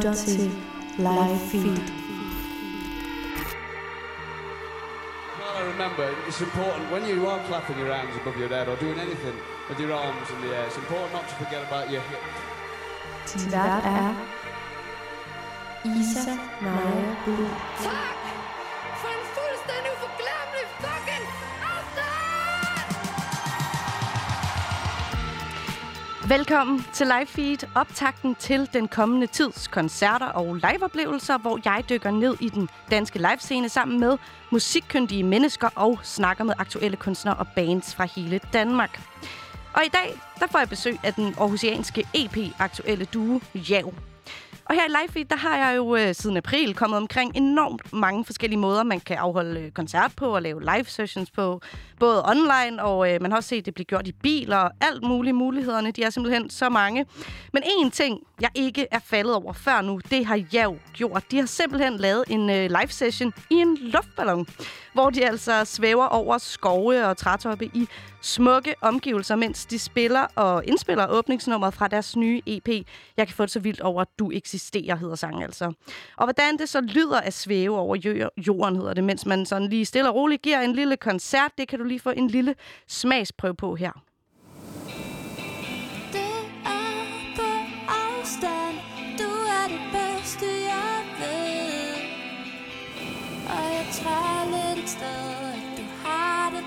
lytter til Live Feed. Well, I remember it's important when you are clapping your hands above your head or doing anything with your arms in the air. It's important not to forget about your hip. Din vært er Isa Naja Blue. Velkommen til Live Feed, optakten til den kommende tids koncerter og liveoplevelser, hvor jeg dykker ned i den danske livescene sammen med musikkyndige mennesker og snakker med aktuelle kunstnere og bands fra hele Danmark. Og i dag, der får jeg besøg af den aarhusianske EP-aktuelle duo Jav. Og her i Live der har jeg jo øh, siden april kommet omkring enormt mange forskellige måder, man kan afholde øh, koncert på og lave live sessions på. Både online, og øh, man har også set det blive gjort i biler og alt muligt. Mulighederne, de er simpelthen så mange. Men en ting, jeg ikke er faldet over før nu, det har Jav gjort. De har simpelthen lavet en øh, live session i en luftballon, hvor de altså svæver over skove og trætoppe i smukke omgivelser, mens de spiller og indspiller åbningsnummeret fra deres nye EP. Jeg kan få det så vildt over, at du eksisterer, hedder sangen altså. Og hvordan det så lyder at svæve over jorden, hedder det, mens man sådan lige stille og roligt giver en lille koncert, det kan du lige få en lille smagsprøve på her.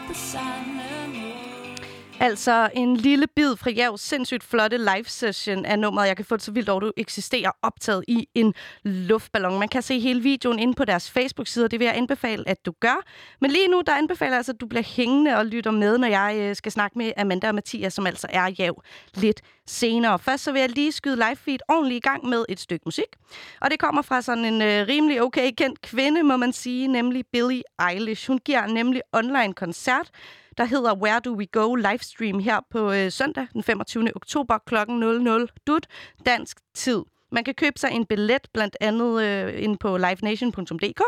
Har det på samme måde Altså en lille bid fra Javs sindssygt flotte live session af nummeret Jeg kan få det så vildt over, du eksisterer optaget i en luftballon. Man kan se hele videoen inde på deres Facebook-side, og det vil jeg anbefale, at du gør. Men lige nu, der anbefaler jeg altså, at du bliver hængende og lytter med, når jeg øh, skal snakke med Amanda og Mathias, som altså er Jav lidt senere. Først så vil jeg lige skyde live feed ordentligt i gang med et stykke musik. Og det kommer fra sådan en øh, rimelig okay kendt kvinde, må man sige, nemlig Billie Eilish. Hun giver nemlig online koncert, der hedder Where Do We Go livestream her på øh, søndag den 25. oktober kl. 00 dut dansk tid. Man kan købe sig en billet blandt andet øh, ind på livenation.dk,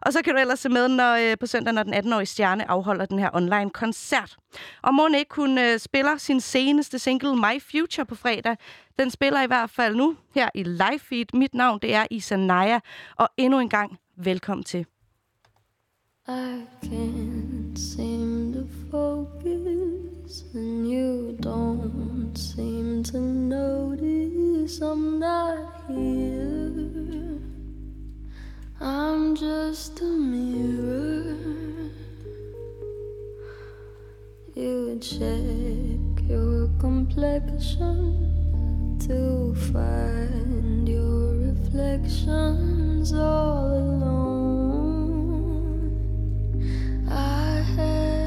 og så kan du ellers se med når, øh, på søndag, når den 18-årige stjerne afholder den her online koncert. Og må ikke hun øh, spiller sin seneste single My Future på fredag. Den spiller i hvert fald nu her i live feed. Mit navn det er Isa og endnu en gang velkommen til. I can't seem focus, and you don't seem to notice I'm not here. I'm just a mirror. You check your complexion to find your reflections all alone. I had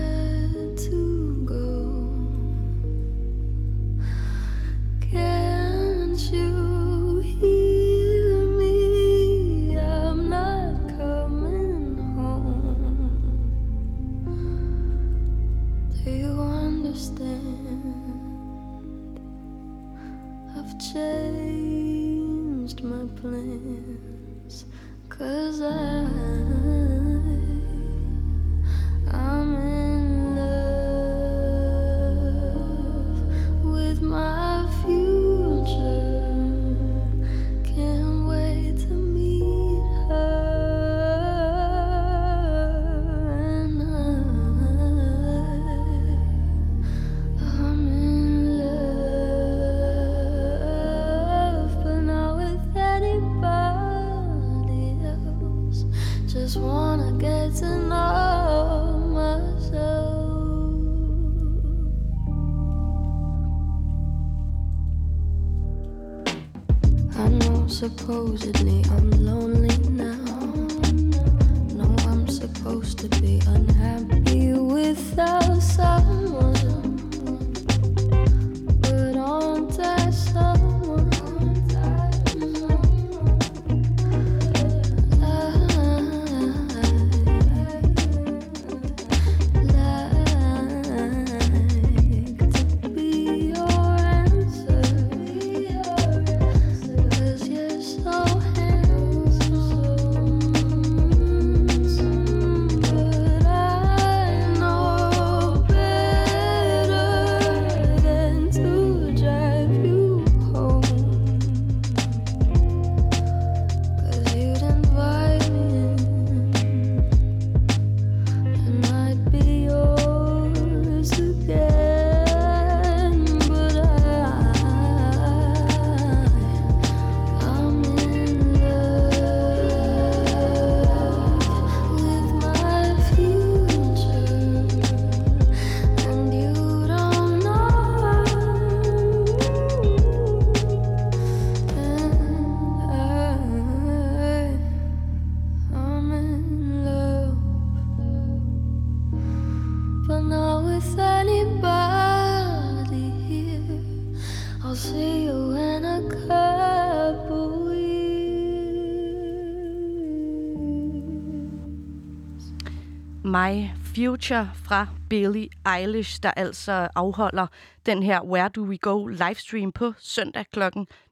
Future fra Billie Eilish, der altså afholder den her Where Do We Go livestream på søndag kl.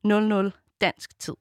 00 dansk tid.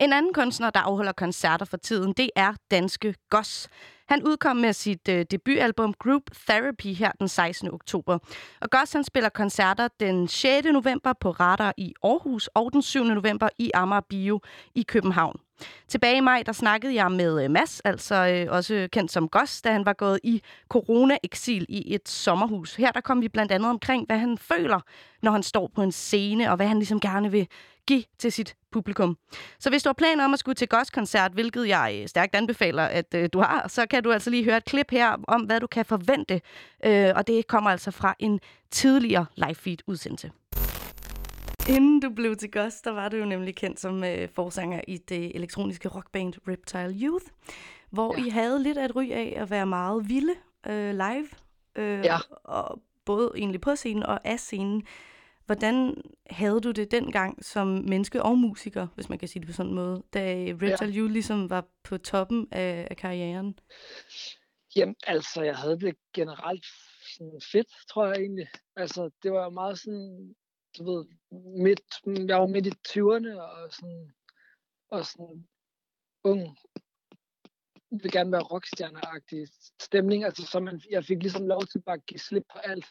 En anden kunstner, der afholder koncerter for tiden, det er danske Goss. Han udkom med sit øh, debutalbum Group Therapy her den 16. oktober. Og Goss han spiller koncerter den 6. november på Radar i Aarhus og den 7. november i Amager Bio i København. Tilbage i maj, der snakkede jeg med øh, Mass, altså øh, også kendt som Goss, da han var gået i corona-eksil i et sommerhus. Her der kom vi blandt andet omkring, hvad han føler, når han står på en scene, og hvad han ligesom gerne vil give til sit publikum. Så hvis du har planer om at skulle til Goss-koncert, hvilket jeg øh, stærkt anbefaler, at øh, du har, så kan du altså lige høre et klip her om, hvad du kan forvente. Øh, og det kommer altså fra en tidligere live-feed-udsendelse. Inden du blev til Goss, der var du jo nemlig kendt som øh, forsanger i det elektroniske rockband Reptile Youth, hvor ja. I havde lidt af et ry af at være meget vilde øh, live, øh, Ja. og både egentlig på scenen og af scenen. Hvordan havde du det dengang som menneske og musiker, hvis man kan sige det på sådan en måde, da Reptile ja. Youth ligesom var på toppen af, af karrieren? Jamen, altså, jeg havde det generelt sådan fedt, tror jeg egentlig. Altså, det var jo meget sådan, du ved, midt, jeg var midt i 20'erne og sådan, og sådan ung, vil gerne være rockstjerneagtig stemning. Altså, så man, jeg fik ligesom lov til bare at give slip på alt.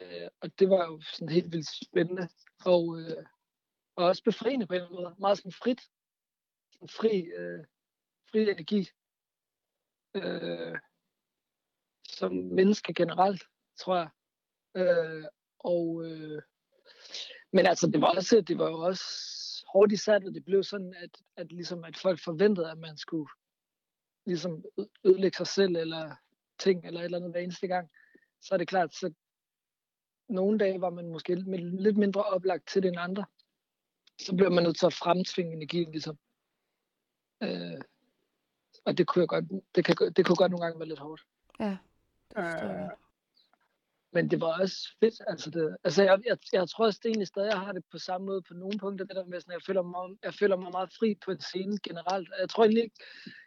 Øh, og det var jo sådan helt vildt spændende. Og, øh, og også befriende på en eller anden måde. Meget sådan frit. Sådan fri, øh, fri energi. Øh, som menneske generelt, tror jeg. Øh, og, øh, men altså, det var, også, det var jo også hårdt i og det blev sådan, at, at, ligesom, at folk forventede, at man skulle ligesom ødelægge sig selv, eller ting, eller et eller andet hver eneste gang. Så er det klart, så nogle dage var man måske lidt, mindre oplagt til det end andre. Så blev man nødt til at fremtvinge energien, ligesom. Øh, og det kunne, jeg godt, det, kan, det kunne godt nogle gange være lidt hårdt. Ja, det Øh, men det var også fedt. Altså, det, altså jeg, jeg, jeg tror også det egentlig stadig, jeg har det på samme måde på nogle punkter. Det der med, sådan, jeg, føler mig, jeg føler mig meget fri på en scene generelt. Jeg tror egentlig ikke,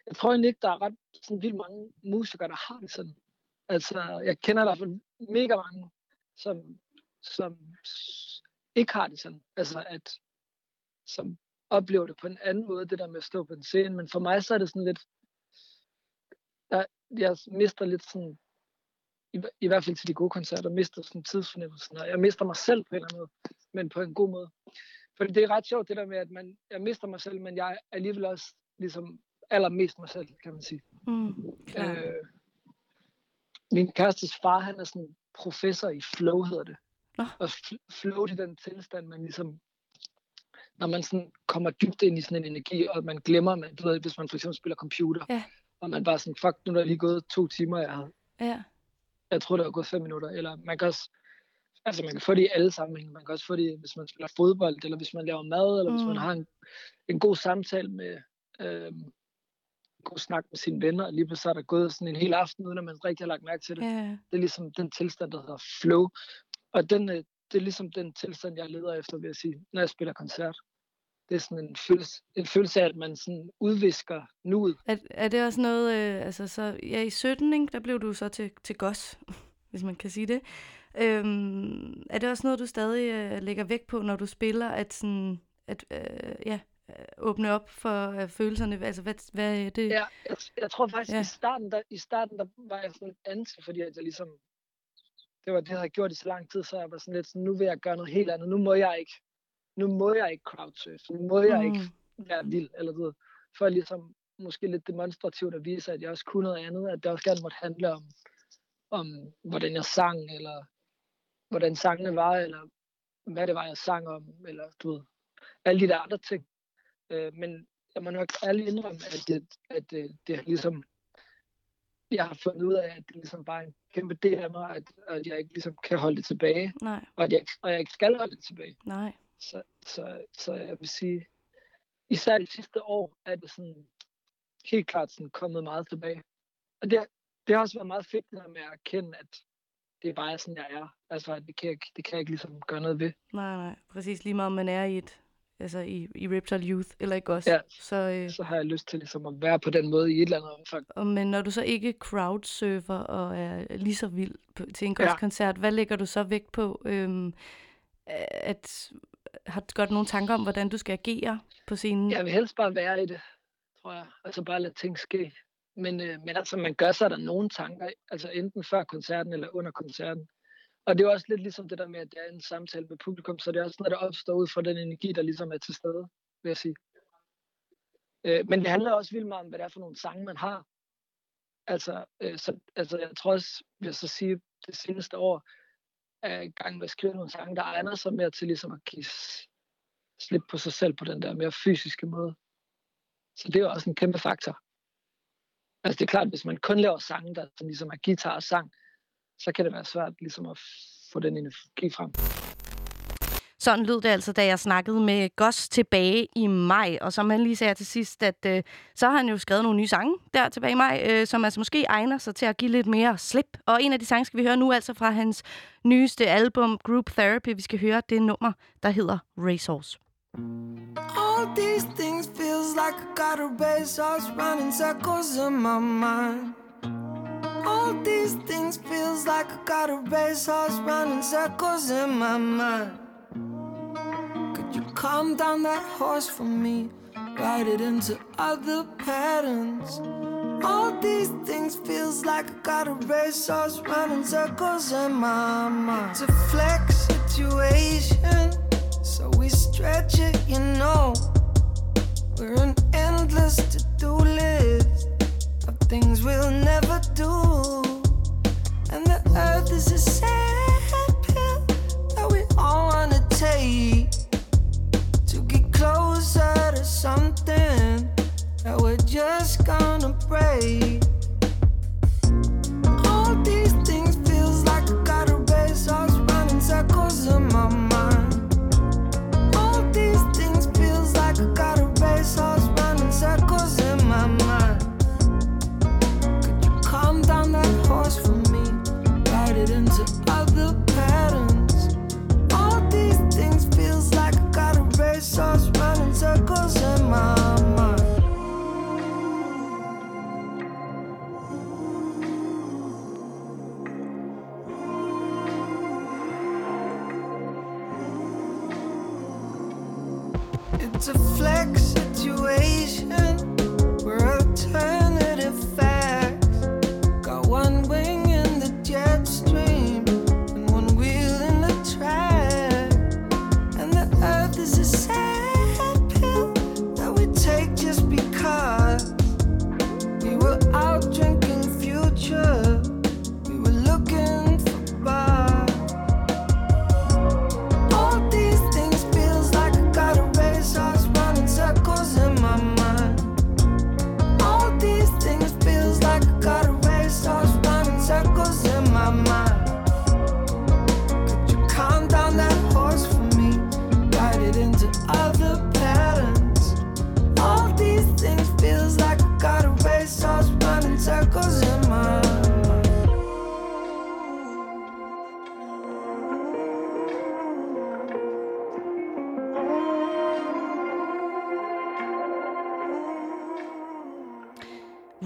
jeg tror egentlig ikke der er ret sådan vildt mange musikere, der har det sådan. Altså, jeg kender i hvert fald mega mange, som, som ikke har det sådan. Altså, at, som oplever det på en anden måde, det der med at stå på en scene. Men for mig så er det sådan lidt, jeg, jeg mister lidt sådan i, i hvert fald til de gode koncerter, mister sådan tidsfornemmelsen, og jeg mister mig selv på en eller anden måde, men på en god måde. For det er ret sjovt det der med, at man, jeg mister mig selv, men jeg er alligevel også ligesom allermest mig selv, kan man sige. Mm. Øh, min kærestes far, han er sådan professor i flow, hedder det. Nå. Og flow det er den tilstand, man ligesom, når man sådan kommer dybt ind i sådan en energi, og man glemmer, man, du ved, hvis man for eksempel spiller computer, Ja. og man bare sådan, fuck, nu er der lige gået to timer, jeg har Ja. jeg tror, det var gået fem minutter. Eller man kan også, altså man kan få det i alle sammenhænge. Man kan også få det, hvis man spiller fodbold, eller hvis man laver mad, eller mm. hvis man har en, en god samtale med, en god snak med sine venner, og lige pludselig er der gået sådan en hel aften, uden at man rigtig har lagt mærke til det. Ja. Det er ligesom den tilstand, der hedder flow. Og den, øh, det er ligesom den tilstand, jeg leder efter, vil jeg sige, når jeg spiller koncert. Det er sådan en følelse, en følelse af, at man sådan udvisker nuet. Er, er det også noget, øh, altså så, ja, i 17, ikke, der blev du så til, til goss, hvis man kan sige det. Øhm, er det også noget, du stadig øh, lægger vægt på, når du spiller, at sådan, at, øh, ja, åbne op for øh, følelserne? Altså, hvad, hvad er det? Ja, jeg, jeg tror faktisk, Ja. i, starten, der, i starten, der var jeg sådan anti, fordi at jeg ligesom, det var det, jeg havde gjort i så lang tid, så jeg var sådan lidt sådan, nu vil jeg gøre noget helt andet. Nu må jeg ikke, nu må jeg ikke crowdsurfe. Nu må jeg ikke Mm. være vild, eller ved, for ligesom måske lidt demonstrativt at vise, at jeg også kunne noget andet, at det også gerne måtte handle om, om hvordan jeg sang, eller hvordan sangene var, eller hvad det var, jeg sang om, eller du ved, alle de der andre ting. Øh, men jeg må nok ærligt indrømme, at det, at det, det er ligesom, jeg har fundet ud af, at det ligesom bare er en kæmpe del af mig, at, at jeg ikke ligesom kan holde det tilbage, Nej, og at jeg, og jeg ikke skal holde det tilbage. nej. Så, så, så jeg vil sige, især de sidste år, er det sådan helt klart sådan kommet meget tilbage. Og det, det har også været meget fedt med at erkende, at det er bare sådan, jeg er. Altså, at det kan, jeg, det kan jeg ikke ligesom gøre noget ved. Nej, nej. Præcis lige meget, om man er i et, altså i, i Reptile Youth, eller ikke også? Ja. Så, øh, Så har jeg lyst til ligesom at være på den måde i et eller andet omfang. og, men når du så ikke crowdsurfer og er lige så vild på, til en Ja. koncert, hvad lægger du så vægt på? Øhm, at, har du godt nogle tanker om, hvordan du skal agere på scenen? Jeg vil helst bare være i det, tror jeg. Altså bare lade ting ske. Men, øh, men altså, man gør sig der nogle tanker, altså enten før koncerten eller under koncerten. Og det er også lidt ligesom det der med, at det er en samtale med publikum, så det er også noget, der opstår ud fra den energi, der ligesom er til stede, vil jeg sige. Øh, men det handler også vildt meget om, hvad det er for nogle sange, man har. Altså, øh, så, altså jeg tror også, vil jeg så sige, det seneste år, er i gang med at skrive nogle sange, der egner sig mere til ligesom at give slip på sig selv på den der mere fysiske måde. Så det er jo også en kæmpe faktor. Altså det er klart, hvis man kun laver sange, der sådan ligesom er guitar og sang, så kan det være svært ligesom at få den energi frem. Sådan lød det altså, da jeg snakkede med Goss tilbage i maj. Og som han lige sagde til sidst, at øh, så har han jo skrevet nogle nye sange der tilbage i maj, øh, som altså måske egner sig til at give lidt mere slip. Og en af de sange skal vi høre nu altså fra hans nyeste album, Group Therapy. Vi skal høre det nummer, der hedder Racehorse. All these things feels like I got a racehorse running circles in my mind. All these things feels like I got a racehorse running circles in my mind. Could you calm down that horse for me? Ride it into other patterns. All these things feels like I got a racehorse running circles in my mind. It's a flex situation. So we stretch it, you know. We're an endless to do list things we'll never do. And the earth is a sad pill that we all wanna take to get closer to something that we're just gonna break.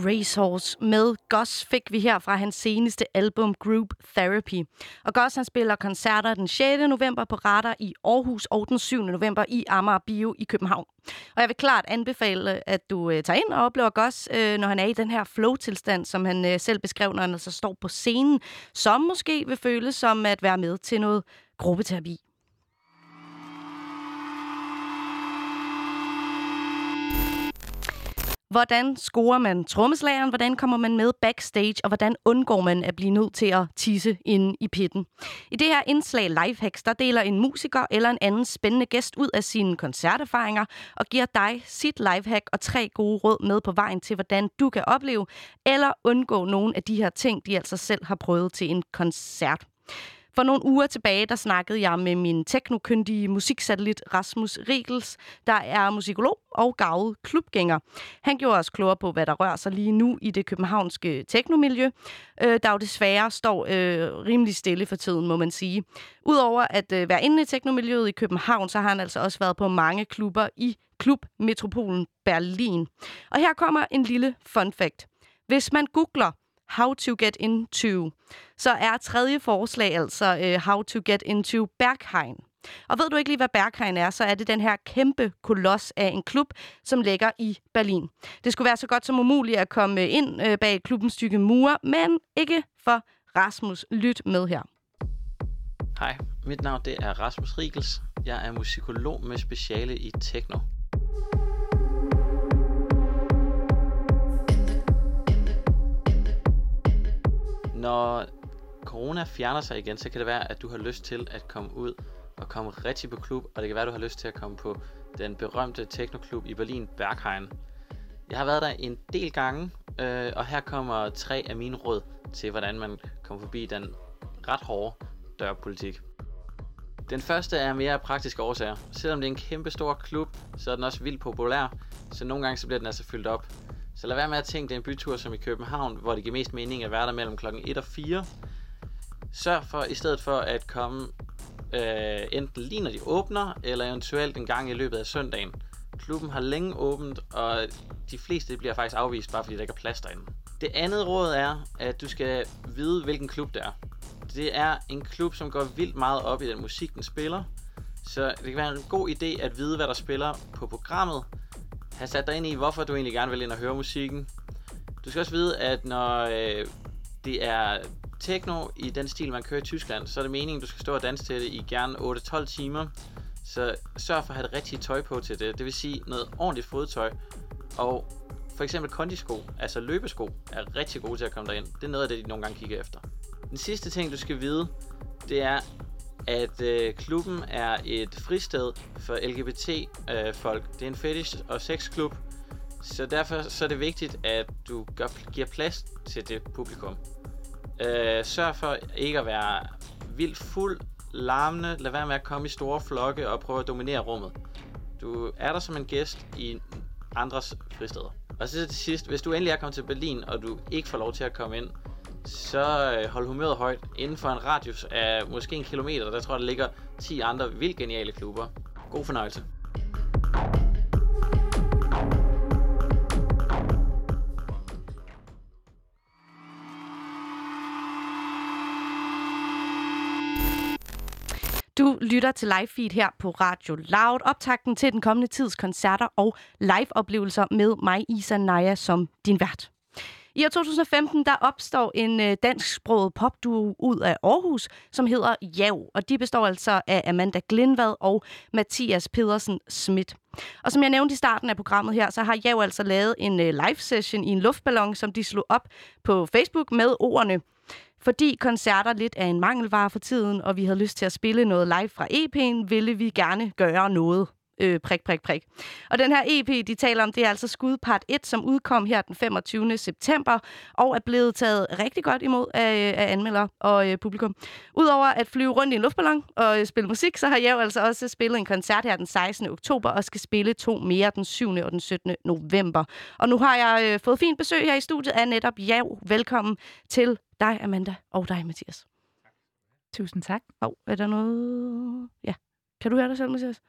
Racehorse med Goss fik vi her fra hans seneste album Group Therapy. Og Goss han spiller koncerter den 6. november på Radar i Aarhus og den 7. november i Amager Bio i København. Og jeg vil klart anbefale, at du øh, tager ind og oplever Goss, øh, når han er i den her flow-tilstand, som han øh, selv beskrev, når han altså står på scenen, som måske vil føles som at være med til noget gruppeterapi. Hvordan scorer man trommeslageren? Hvordan kommer man med backstage? Og hvordan undgår man at blive nødt til at tisse inde i pitten? I det her indslag Lifehacks, der deler en musiker eller en anden spændende gæst ud af sine koncerterfaringer og giver dig sit lifehack og tre gode råd med på vejen til, hvordan du kan opleve eller undgå nogle af de her ting, de altså selv har prøvet til en koncert. For nogle uger tilbage, der snakkede jeg med min teknokyndige musiksatellit Rasmus Riegels, der er musikolog og gavet klubgænger. Han gjorde os klogere på, hvad der rører sig lige nu i det københavnske teknomiljø, øh, der jo desværre står øh, rimelig stille for tiden, må man sige. Udover at øh, være inde i teknomiljøet i København, så har han altså også været på mange klubber i klubmetropolen Berlin. Og her kommer en lille fun fact. Hvis man googler How to get into, så er tredje forslag altså uh, How to get into Berghain. Og ved du ikke lige, hvad Berghain er, så er det den her kæmpe koloss af en klub, som ligger i Berlin. Det skulle være så godt som umuligt at komme øh, ind uh, bag klubbens tykke mure, men ikke for Rasmus. Lyt med her. Hej, mit navn det er Rasmus Riegels. Jeg er musikolog med speciale i techno. Når corona fjerner sig igen, så kan det være, at du har lyst til at komme ud og komme rigtig på klub, og det kan være, at du har lyst til at komme på den berømte teknoklub i Berlin, Berghain. Jeg har været der en del gange, øh, og her kommer tre af mine råd til, hvordan man kommer forbi den ret hårde dørpolitik. Den første er mere af praktiske årsager. Selvom det er en kæmpe stor klub, så er den også vildt populær, så nogle gange så bliver den altså fyldt op. Så lad være med at tænke, det er en bytur som i København, hvor det giver mest mening at være der mellem klokken 1 og 4. Sørg for, i stedet for at komme øh, enten lige når de åbner, eller eventuelt en gang i løbet af søndagen. Klubben har længe åbent, og de fleste bliver faktisk afvist, bare fordi der ikke er plads derinde. Det andet råd er, at du skal vide, hvilken klub det er. Det er en klub, som går vildt meget op i den musik, den spiller. Så det kan være en god idé at vide, hvad der spiller på programmet. Have sat dig ind i, hvorfor du egentlig gerne vil ind og høre musikken. Du skal også vide, at når øh, det er techno i den stil, man kører i Tyskland, så er det meningen, at du skal stå og danse til det i gerne 8-12 timer. Så sørg for at have det rigtige tøj på til det. Det vil sige noget ordentligt fodtøj. Og for eksempel kondisko, altså løbesko, er rigtig gode til at komme derind. Det er noget af det, de nogle gange kigger efter. Den sidste ting, du skal vide, det er, at øh, klubben er et fristed for LGBT-folk. Øh, det er en fetish- og sexklub, så derfor så er det vigtigt, at du gør, giver plads til det publikum. Øh, sørg for ikke at være vildt fuld, larmende. Lad være med at komme i store flokke og prøve at dominere rummet. Du er der som en gæst i andres fristeder. Og så til sidst, hvis du endelig er kommet til Berlin, og du ikke får lov til at komme ind, så øh, hold humøret højt. Inden for en radius af måske en kilometer, der tror jeg, der ligger 10 andre vildt geniale klubber. God fornøjelse. Du lytter til live feed her på Radio Loud. Optakten til den kommende tids koncerter og live-oplevelser med mig, Isa Naja, som din vært. I år 2015 der opstår en øh, dansksproget popduo ud af Aarhus, som hedder Jav, og de består altså af Amanda Glindvad og Mathias Pedersen Schmidt. Og som jeg nævnte i starten af programmet her, så har Jav altså lavet en øh, live session i en luftballon, som de slog op på Facebook med ordene fordi koncerter lidt er en mangelvare for tiden, og vi havde lyst til at spille noget live fra EP'en, ville vi gerne gøre noget øh, prik, prik, prik. Og den her EP, de taler om, det er altså Skudpart 1, som udkom her den 25. september, og er blevet taget rigtig godt imod af, af anmeldere og øh, publikum. Udover at flyve rundt i en luftballon og øh, spille musik, så har jeg jo altså også spillet en koncert her den 16. oktober, og skal spille to mere den 7. og den 17. november. Og nu har jeg øh, fået fint besøg her i studiet af netop Jav. Velkommen til dig, Amanda, og dig, Mathias. Tusind tak. Og er der noget... Ja. Kan du høre dig selv, Mathias?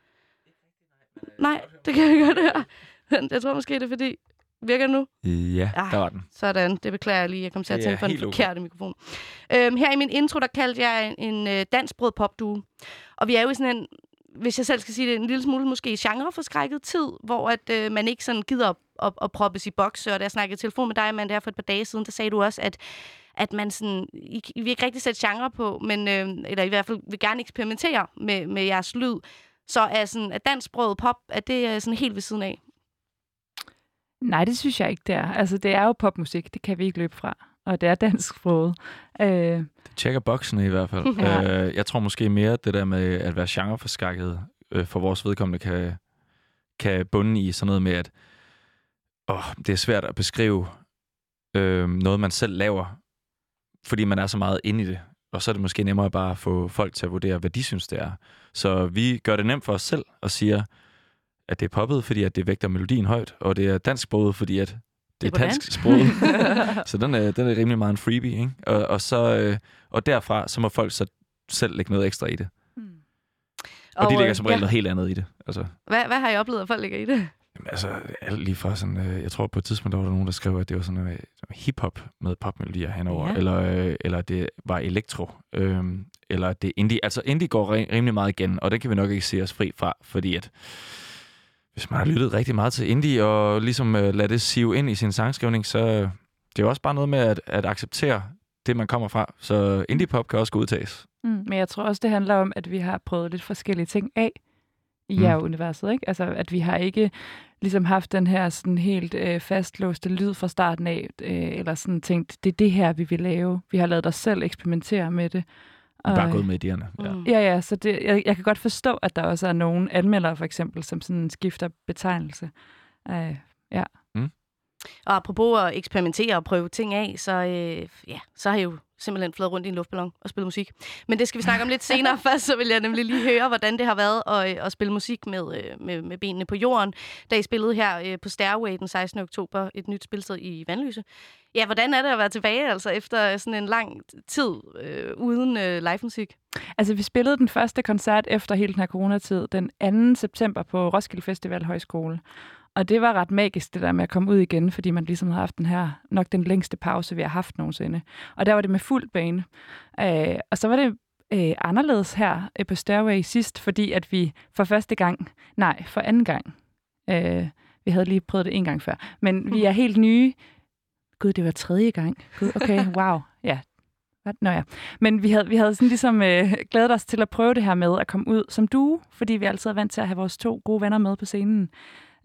Nej, det kan jeg godt høre. Jeg tror måske, det er fordi... Virker det nu? Ja, Ah, der var den. Sådan, det beklager jeg lige. Jeg kom til at tænke på den helt okay. forkerte mikrofon. Øhm, her i min intro, der kaldte jeg en, en øh, dansbrød popduo. Og vi er jo i sådan en, hvis jeg selv skal sige det, en lille smule måske genreforskrækket tid, hvor at, øh, man ikke sådan gider at, at, at proppes i bokse. Og da jeg snakkede i telefon med dig, men der for et par dage siden, der sagde du også, at at man sådan, I, I vil ikke rigtig sætte genre på, men, øh, eller i hvert fald vil gerne eksperimentere med, med jeres lyd. Så er sådan, at dansksproget pop, er det øh, sådan helt ved siden af? Nej, det synes jeg ikke, det er. Altså, det er jo popmusik, det kan vi ikke løbe fra. Og det er dansk sproget. Øh, Det tjekker boksene i hvert fald. Ja. øh, jeg tror måske mere, det der med at være genreforskakket øh, for vores vedkommende kan, kan bunde i sådan noget med, at åh, det er svært at beskrive øh, noget, man selv laver, fordi man er så meget inde i det. Og så er det måske nemmere bare at få folk til at vurdere, hvad de synes, det er. Så vi gør det nemt for os selv og siger, at det er poppet, fordi at det vægter melodien højt, og det er dansk sproget, fordi at det er dansk sproget. så den er, den er rimelig meget en freebie, ikke? Og, og, så, øh, og derfra, så må folk så selv lægge noget ekstra i det. Og, og de øh, lægger som regel ja. noget helt andet i det. Altså, Hvad, hvad har I oplevet, at folk ligger i det? Jamen, altså, alt lige fra sådan, øh, jeg tror på et tidspunkt, der var der nogen, der skrev, at det var sådan øh, hip-hop med popmelodier henover, Ja. eller, øh, eller det var elektro, øh, eller det indie. Altså indie går ri- rimelig meget igen, og det kan vi nok ikke se os fri fra, fordi at hvis man har lyttet rigtig meget til indie, og ligesom øh, lader det sive ind i sin sangskrivning, så øh, det er jo også bare noget med at, at acceptere det, man kommer fra. Så indie-pop kan også udtages. Mm, men jeg tror også, det handler om, at vi har prøvet lidt forskellige ting af i Mm. mm. universet ikke? Altså, at vi har ikke ligesom haft den her sådan helt øh, fastlåste lyd fra starten af, øh, eller sådan tænkt, det er det her, vi vil lave. Vi har lavet os selv eksperimentere med det. Bare gået med idéerne. Ja. Mm. Ja, ja, så det, jeg, jeg kan godt forstå, at der også er nogle anmeldere, for eksempel, som sådan skifter betegnelse. Øh, ja. Og apropos at eksperimentere og prøve ting af, så, øh, ja, så har jeg jo simpelthen fløjet rundt i en luftballon og spillet musik. Men det skal vi snakke om lidt senere. Først så vil jeg nemlig lige høre, hvordan det har været at, øh, at spille musik med, øh, med, med benene på jorden, da I spillede her øh, på Stairway den 16. oktober, et nyt spilsted i Vandløse. Ja, hvordan er det at være tilbage altså efter sådan en lang tid øh, uden øh, live musik? Altså, vi spillede den første koncert efter hele den her coronatid, den 2. september på Roskilde Festival Højskole. Og det var ret magisk, det der med at komme ud igen, fordi man ligesom har haft den her, nok den længste pause, vi har haft nogensinde. Og der var det med fuld bane. Øh, og så var det øh, anderledes her øh, på Stairway sidst, fordi at vi for første gang, nej, for anden gang, øh, vi havde lige prøvet det en gang før, men vi er helt nye. Gud, det var tredje gang. Gud, okay, wow. Ja, hvad? Nå ja. Men vi havde, vi havde sådan ligesom øh, glædet os til at prøve det her med at komme ud som duo, fordi vi altid er vant til at have vores to gode venner med på scenen.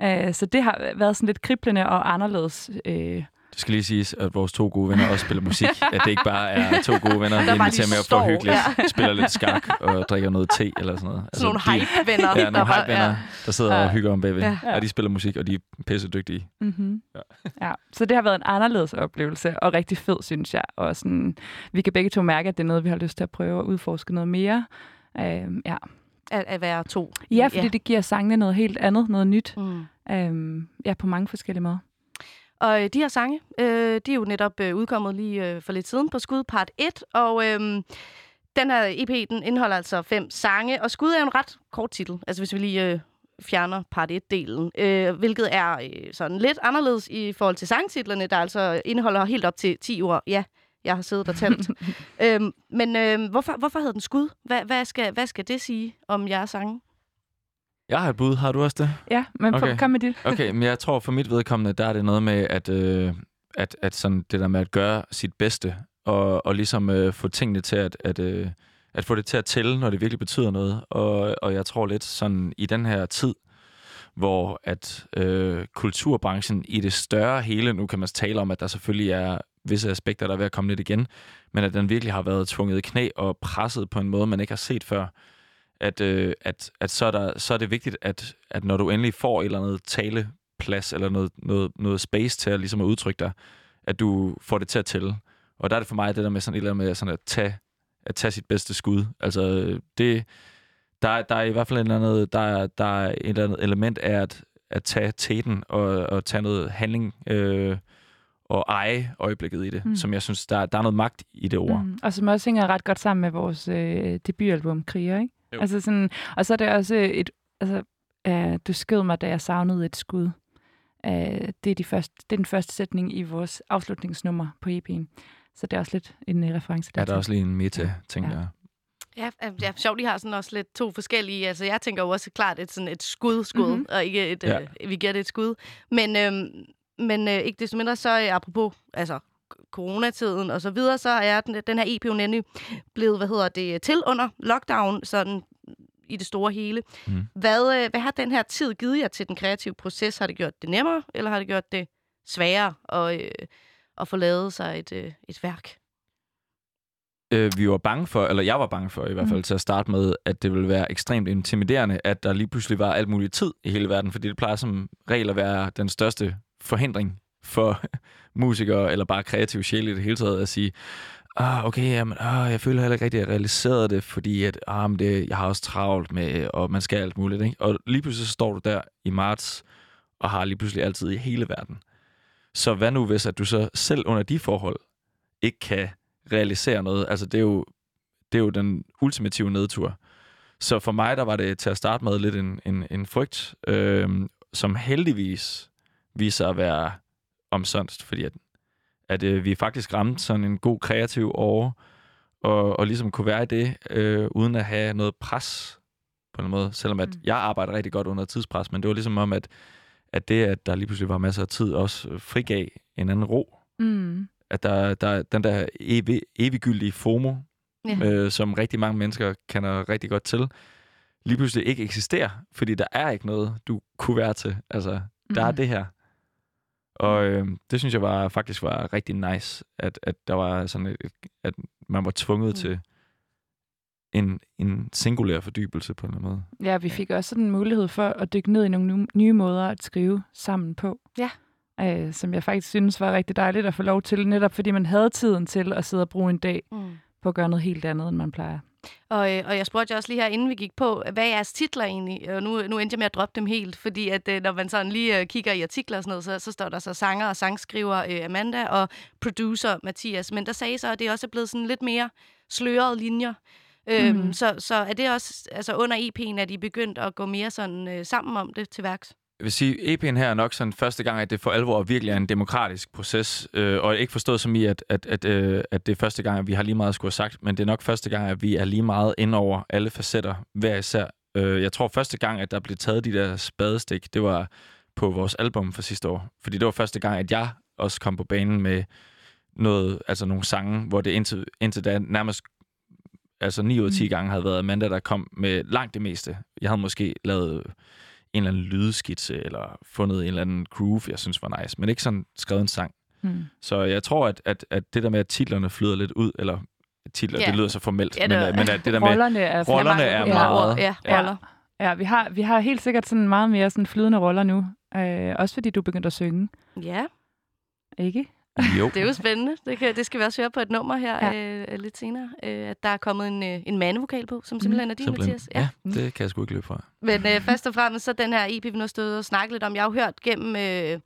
Uh, så det har været sådan lidt kriblende og anderledes. Uh, Det skal lige siges, at vores to gode venner også spiller musik. At det ikke bare er to gode venner, Der inviterer med op for står, hyggeligt, ja. spiller lidt skak og drikker noget te eller sådan noget. Altså, Sådan nogle hype-venner. Ja, der nogle hype-venner, der sidder og Ja. hygger om bagved. Ja. Ja. de spiller musik, og de er pisse dygtige. mm-hmm. Ja. ja. Så det har været en anderledes oplevelse, og rigtig fed, synes jeg. Og sådan, vi kan begge to mærke, at det er noget, vi har lyst til at prøve at udforske noget mere. Uh, ja. At, at være to. ja, fordi ja. det giver sangene noget helt andet, noget nyt. Mm. Um, ja, på mange forskellige måder. Og øh, de her sange, øh, de er jo netop øh, udkommet lige øh, for lidt siden på Skud part 1, og øh, den her EP, den indeholder altså fem sange, og Skud er jo en ret kort titel, altså hvis vi lige øh, fjerner part 1-delen, øh, hvilket er øh, sådan lidt anderledes i forhold til sangtitlerne, der altså indeholder helt op til 10 ord. Ja, jeg har siddet og talt. øhm, men øh, hvorfor, hvorfor hedder den Skud? Hvad, hvad, skal, hvad skal det sige om jeres sange? Jeg har et bud. Har du også det? Ja, men. Okay. kom med dit. Okay, men jeg tror for mit vedkommende, der er det noget med, at, øh, at, at sådan det der med at gøre sit bedste, og, og ligesom øh, få tingene til at, at, øh, at få det til at tælle, når det virkelig betyder noget. Og, og jeg tror lidt sådan i den her tid, hvor at øh, kulturbranchen i det større hele, nu kan man tale om, at der selvfølgelig er visse aspekter, der er ved at komme lidt igen, men at den virkelig har været tvunget i knæ og presset på en måde, man ikke har set før, at, øh, at, at så, er der, så er det vigtigt, at, at når du endelig får et eller andet taleplads, eller noget, noget, noget space til at, ligesom at udtrykke dig, at du får det til at tælle. Og der er det for mig det der med sådan et eller andet med sådan at tage, at tage sit bedste skud. Altså det, der, der er i hvert fald et eller andet, der, der er et eller andet element af at, at tage teten og, og tage noget handling øh, og eje øjeblikket i det, Mm. som jeg synes, der, der er noget magt i det ord. Mm. Og som også hænger ret godt sammen med vores øh, debutalbum, Kriger, ikke? Jo. Altså sådan, og så er det også et... Altså, øh, du skød mig, da jeg savnede et skud. Øh, det, er de første, det er den første sætning i vores afslutningsnummer på EP'en. Så det er også lidt en øh, reference Er dertil. der også lige en meta-ting Ja. ja. der? Ja, øh, ja, sjovt, de har sådan også lidt to forskellige. Altså, jeg tænker jo også klart et, sådan et skud, skud, Mhm. mm-hmm. og ikke et, Ja. øh, vi giver det et skud. Men, øhm, men øh, ikke desto mindre, så øh, apropos altså, coronatiden og så videre, så er den, den her EP jo nemlig blevet, hvad hedder det, til under lockdown, sådan i det store hele. Mm. Hvad, øh, hvad har den her tid givet jer til den kreative proces? Har det gjort det nemmere, eller har det gjort det sværere at, øh, at få lavet sig et, øh, et værk? øh, vi var bange for, eller jeg var bange for i hvert fald Mm. til at starte med, at det ville være ekstremt intimiderende, at der lige pludselig var alt muligt tid i hele verden, fordi det plejer som regel at være den største forhindring for musikere, eller bare kreative sjæle i det hele taget, at sige, ah, okay, jamen, ah, jeg føler heller ikke rigtig, at jeg realiserede det, fordi at, ah, men det, jeg har også travlt med, og man skal alt muligt. Ikke? Og lige pludselig så står du der i marts, og har lige pludselig altid i hele verden. Så hvad nu, hvis at du så selv under de forhold ikke kan realisere noget? Altså, det er jo, det er jo den ultimative nedtur. Så for mig, der var det til at starte med lidt en, en, en frygt, øh, som heldigvis viser at være omsonst, fordi at, at øh, vi faktisk ramte sådan en god kreativ år, og, og ligesom kunne være i det, øh, uden at have noget pres på en måde. Selvom at Mm. jeg arbejder rigtig godt under tidspres, men det var ligesom om, at, at det, at der lige pludselig var masser af tid, også frigav en anden ro. Mm. At der, der den der evig, eviggyldige FOMO, Ja. øh, som rigtig mange mennesker kender rigtig godt til, lige pludselig ikke eksisterer, fordi der er ikke noget, du kunne være til. Altså, der er Mhm. det her. Og øh, det synes jeg var faktisk var rigtig nice, at, at der var sådan et, at man var tvunget Mm. til en, en singulær fordybelse på en eller anden måde. Ja, vi fik også sådan en mulighed for at dykke ned i nogle nye måder at skrive sammen på. Ja. Øh, som jeg faktisk synes var rigtig dejligt at få lov til, netop fordi man havde tiden til at sidde og bruge en dag Mm. på at gøre noget helt andet, end man plejer. Og, øh, og jeg spurgte jer også lige her, inden vi gik på, hvad er jeres titler egentlig? Og nu, nu endte jeg med at droppe dem helt, fordi at, øh, når man sådan lige øh, kigger i artikler og sådan noget, så, så står der så sanger og sangskriver øh, Amanda og producer Mathias. Men der sagde så, at det også er blevet sådan lidt mere slørede linjer. Øhm, Mhm. så, så er det også, altså under EP'en, at I begyndt at gå mere sådan øh, sammen om det til værks? Jeg vil sige, EP'en her er nok sådan første gang, at det for alvor virkelig er en demokratisk proces, øh, og ikke forstået som i, at, at, at, øh, at det er første gang, at vi har lige meget at skulle have sagt, men det er nok første gang, at vi er lige meget ind over alle facetter, hver især. Øh, jeg tror første gang, at der blev taget de der spadestik, det var på vores album for sidste år, fordi det var første gang, at jeg også kom på banen med noget, altså nogle sange, hvor det indtil, indtil da nærmest altså 9 ud af 10 Mm. gange havde været Amanda, der kom med langt det meste. Jeg havde måske lavet en eller anden lydskitse, eller fundet en eller anden groove, jeg synes var nice, men ikke sådan skrevet en sang. Mm. Så jeg tror, at, at, at det der med, at titlerne flyder lidt ud, eller titler, Ja. det lyder så formelt, Ja, ja, det men, var- men at det der med, Rollerne er, rollerne er meget... ja, Ja. roller. Ja, vi har, vi har helt sikkert sådan meget mere sådan flydende roller nu. Øh, også fordi du er begyndt at synge, Ja, ikke? Jo. det er jo spændende. Det, kan, det skal vi også høre på et nummer her Ja. ja. øh, lidt senere. Øh, at der er kommet en, øh, en mandevokal på, som simpelthen er din, Simpelthen. Mathias. Ja, det kan jeg sgu ikke løbe fra. Men øh, først og fremmest så den her EP, vi nu har stået og snakket lidt om. Jeg har jo hørt gennem... Øh,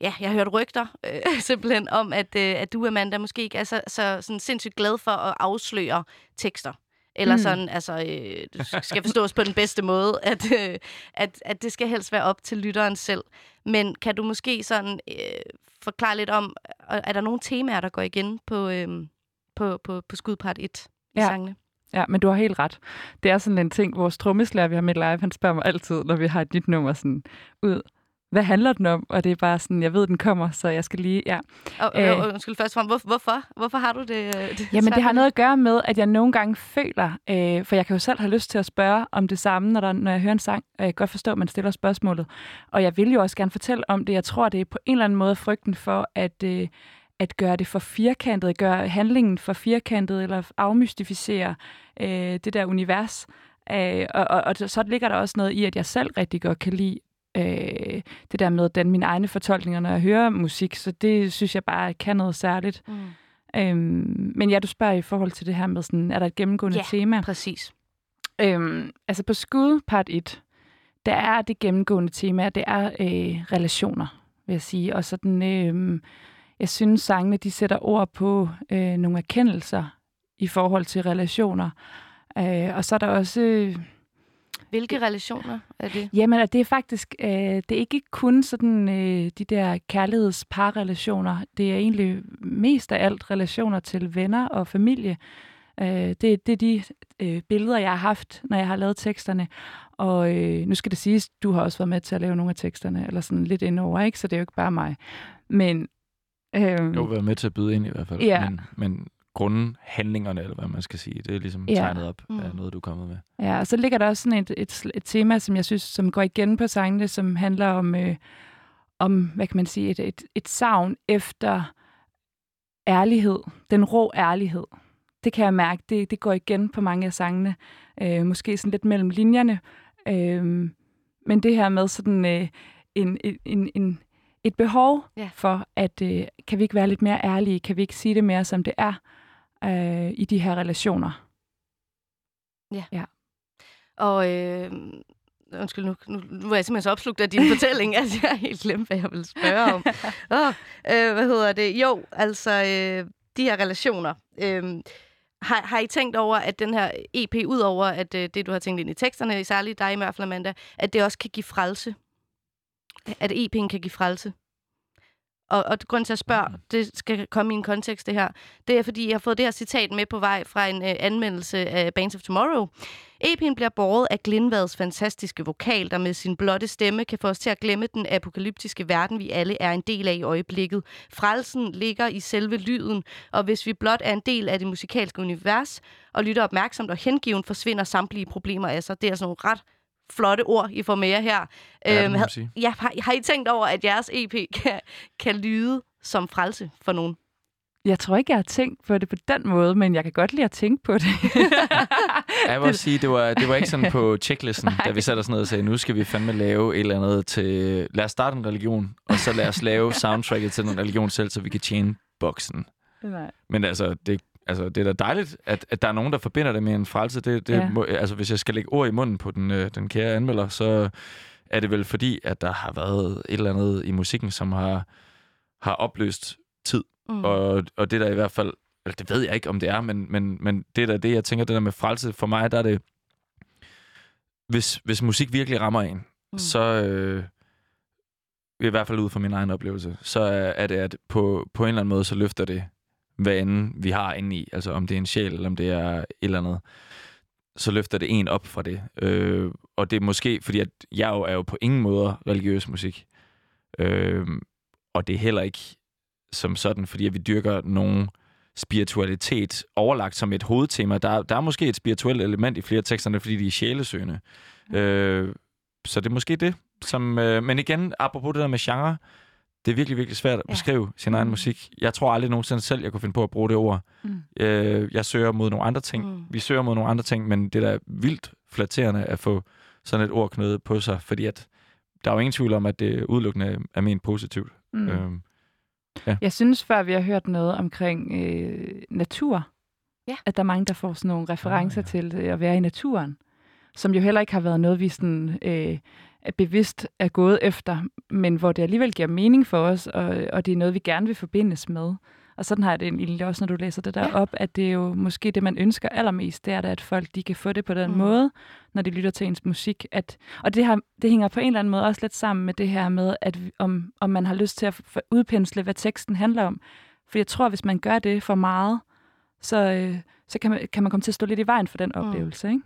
ja, jeg har hørt rygter øh, simpelthen om, at, øh, at du, Amanda, måske ikke er så, så sådan sindssygt glad for at afsløre tekster. Eller Mm. sådan, altså, øh, skal forstås på den bedste måde, at, øh, at, at det skal helst være op til lytteren selv. Men kan du måske sådan øh, forklare lidt om, øh, er der nogle temaer, der går igen på, øh, på, på, på skudpart 1 i Ja. sangene? Ja, men du har helt ret. Det er sådan en ting, vores trommeslager, vi har med live, han spørger mig altid, når vi har et nyt nummer sådan ud. Hvad handler den om? Og det er bare sådan, jeg ved, den kommer, så jeg skal lige... Ja. Og, Øh. øh, undskyld først og fremmest, hvor, hvorfor? Hvorfor har du det? øh, det Jamen, svært det har noget at gøre med, at jeg nogle gange føler, øh, for jeg kan jo selv have lyst til at spørge om det samme, når, der, når jeg hører en sang, og jeg kan godt forstå, at man stiller spørgsmålet. Og jeg vil jo også gerne fortælle om det. Jeg tror, det er på en eller anden måde frygten for, at, øh, at gøre det for firkantet, gøre handlingen for firkantet, eller afmystificere øh, det der univers. Øh, og, og, og så ligger der også noget i, at jeg selv rigtig godt kan lide øh, det der med at danne mine egne fortolkninger, når jeg hører musik. Så det synes jeg bare kan noget særligt. Mm. Øhm, men ja, du spørger i forhold til det her med, sådan, er der et gennemgående Ja. tema? Præcis. Øhm, altså på skud part 1, der er det gennemgående tema, det er øh, relationer, vil jeg sige. Og sådan, øh, jeg synes, sangene de sætter ord på øh, nogle erkendelser i forhold til relationer. Øh, og så er der også... Øh, Hvilke relationer er det? Jamen, det er faktisk, øh, det er ikke kun sådan øh, de der kærlighedsparrelationer. Det er egentlig mest af alt relationer til venner og familie. Øh, det, det er de øh, billeder, jeg har haft, når jeg har lavet teksterne. Og øh, nu skal det siges, du har også været med til at lave nogle af teksterne, eller sådan lidt indover, ikke? Så det er jo ikke bare mig. Men... Øh, Jeg har været med til at byde ind i hvert fald. Ja. Men, men grundhandlingerne, eller hvad man skal sige, det er ligesom Ja. tegnet op Mm. af noget, du er kommet med. Ja, og så ligger der også sådan et, et, et tema, som jeg synes, som går igen på sangene, som handler om, øh, om hvad kan man sige, et, et, et savn efter ærlighed. Den rå ærlighed. Det kan jeg mærke, det, det går igen på mange af sangene. Øh, måske sådan lidt mellem linjerne. Øh, men det her med sådan øh, en, en, en, et behov Ja. for, at øh, kan vi ikke være lidt mere ærlige? Kan vi ikke sige det mere, som det er? Øh, i de her relationer. Ja. Ja. Og øh, undskyld, nu, nu, nu er jeg simpelthen så opslugt af din fortælling, at jeg har helt glemt, hvad jeg vil spørge om. Oh, øh, hvad hedder det? Jo, altså, øh, de her relationer. Øh, har, har I tænkt over, at den her EP, ud over at øh, det, du har tænkt ind i teksterne, særligt dig i hvert fald, Amanda, at det også kan give frelse? At EP'en kan give frelse? Og, og grund til at spørge, Mm. det skal komme i en kontekst, det her, det er, fordi jeg har fået det her citat med på vej fra en øh, anmeldelse af Bands of Tomorrow. EP'en bliver båret af Glindvads fantastiske vokal, der med sin blotte stemme kan få os til at glemme den apokalyptiske verden, vi alle er en del af i øjeblikket. Frelsen ligger i selve lyden, og hvis vi blot er en del af det musikalske univers, og lytter opmærksomt og hengiven, forsvinder samtlige problemer af sig. Det er altså nogle ret flotte ord, I får med her. Ja, det må Øhm, sige. ja, har, har I tænkt over, at jeres EP kan, kan lyde som frelse for nogen? Jeg tror ikke, jeg har tænkt på det på den måde, men jeg kan godt lide at tænke på det. Jeg vil også sige, det var, det var ikke sådan på checklisten, da vi satte os ned og sagde, nu skal vi fandme lave et eller andet til... Lad os starte en religion, og så lad os lave soundtracket til den religion selv, så vi kan tjene boksen. Nej. Men altså, det, altså, det er da dejligt, at, at der er nogen, der forbinder det med en frelse. Det, det Ja. må, altså, hvis jeg skal lægge ord i munden på den, øh, den kære anmelder, så er det vel fordi, at der har været et eller andet i musikken, som har, har opløst tid. Mm. Og, og det der i hvert fald, eller det ved jeg ikke, om det er, men, men, men det der det, jeg tænker, det der med frelse, for mig, der er det, hvis, hvis musik virkelig rammer en, Mm. så, øh, i hvert fald ud fra min egen oplevelse, så er det, at på, på en eller anden måde, så løfter det, hvad end vi har inde i, altså om det er en sjæl, eller om det er et eller andet, så løfter det en op fra det. Øh, og det er måske, fordi at jeg jo er jo på ingen måde religiøs musik. Øh, og det er heller ikke som sådan, fordi at vi dyrker nogen spiritualitet overlagt som et hovedtema. Der, der er måske et spirituelt element i flere af teksterne, fordi de er sjælesøgende. Mm. Øh, så det er måske det. Som, øh, men igen, apropos det der med genre, det er virkelig, virkelig svært at Ja. beskrive sin egen Mm. musik. Jeg tror aldrig nogensinde selv, jeg kunne finde på at bruge det ord. Mm. Øh, jeg søger mod nogle andre ting. Mm. Vi søger mod nogle andre ting, men det er da vildt flatterende at få sådan et ord knyttet på sig, fordi at der er jo ingen tvivl om, at det udelukkende er ment positivt. Mm. Mm. Øhm, Jeg synes, før vi har hørt noget omkring øh, natur, Ja. at der er mange, der får sådan nogle referencer Ah, ja. til øh, at være i naturen, som jo heller ikke har været noget, vi sådan, øh, bevidst er gået efter, men hvor det alligevel giver mening for os, og, og det er noget, vi gerne vil forbindes med. Og sådan har jeg det egentlig også, når du læser det der Ja. op, at det er jo måske det, man ønsker allermest, det er, da, at folk de kan få det på den Mm. mm. måde, når de lytter til ens musik. At, og det, har, det hænger på en eller anden måde også lidt sammen med det her med, at om, om man har lyst til at udpensle, hvad teksten handler om. For jeg tror, hvis man gør det for meget, så, øh, så kan, man, kan man komme til at stå lidt i vejen for den Mm. oplevelse. Ikke?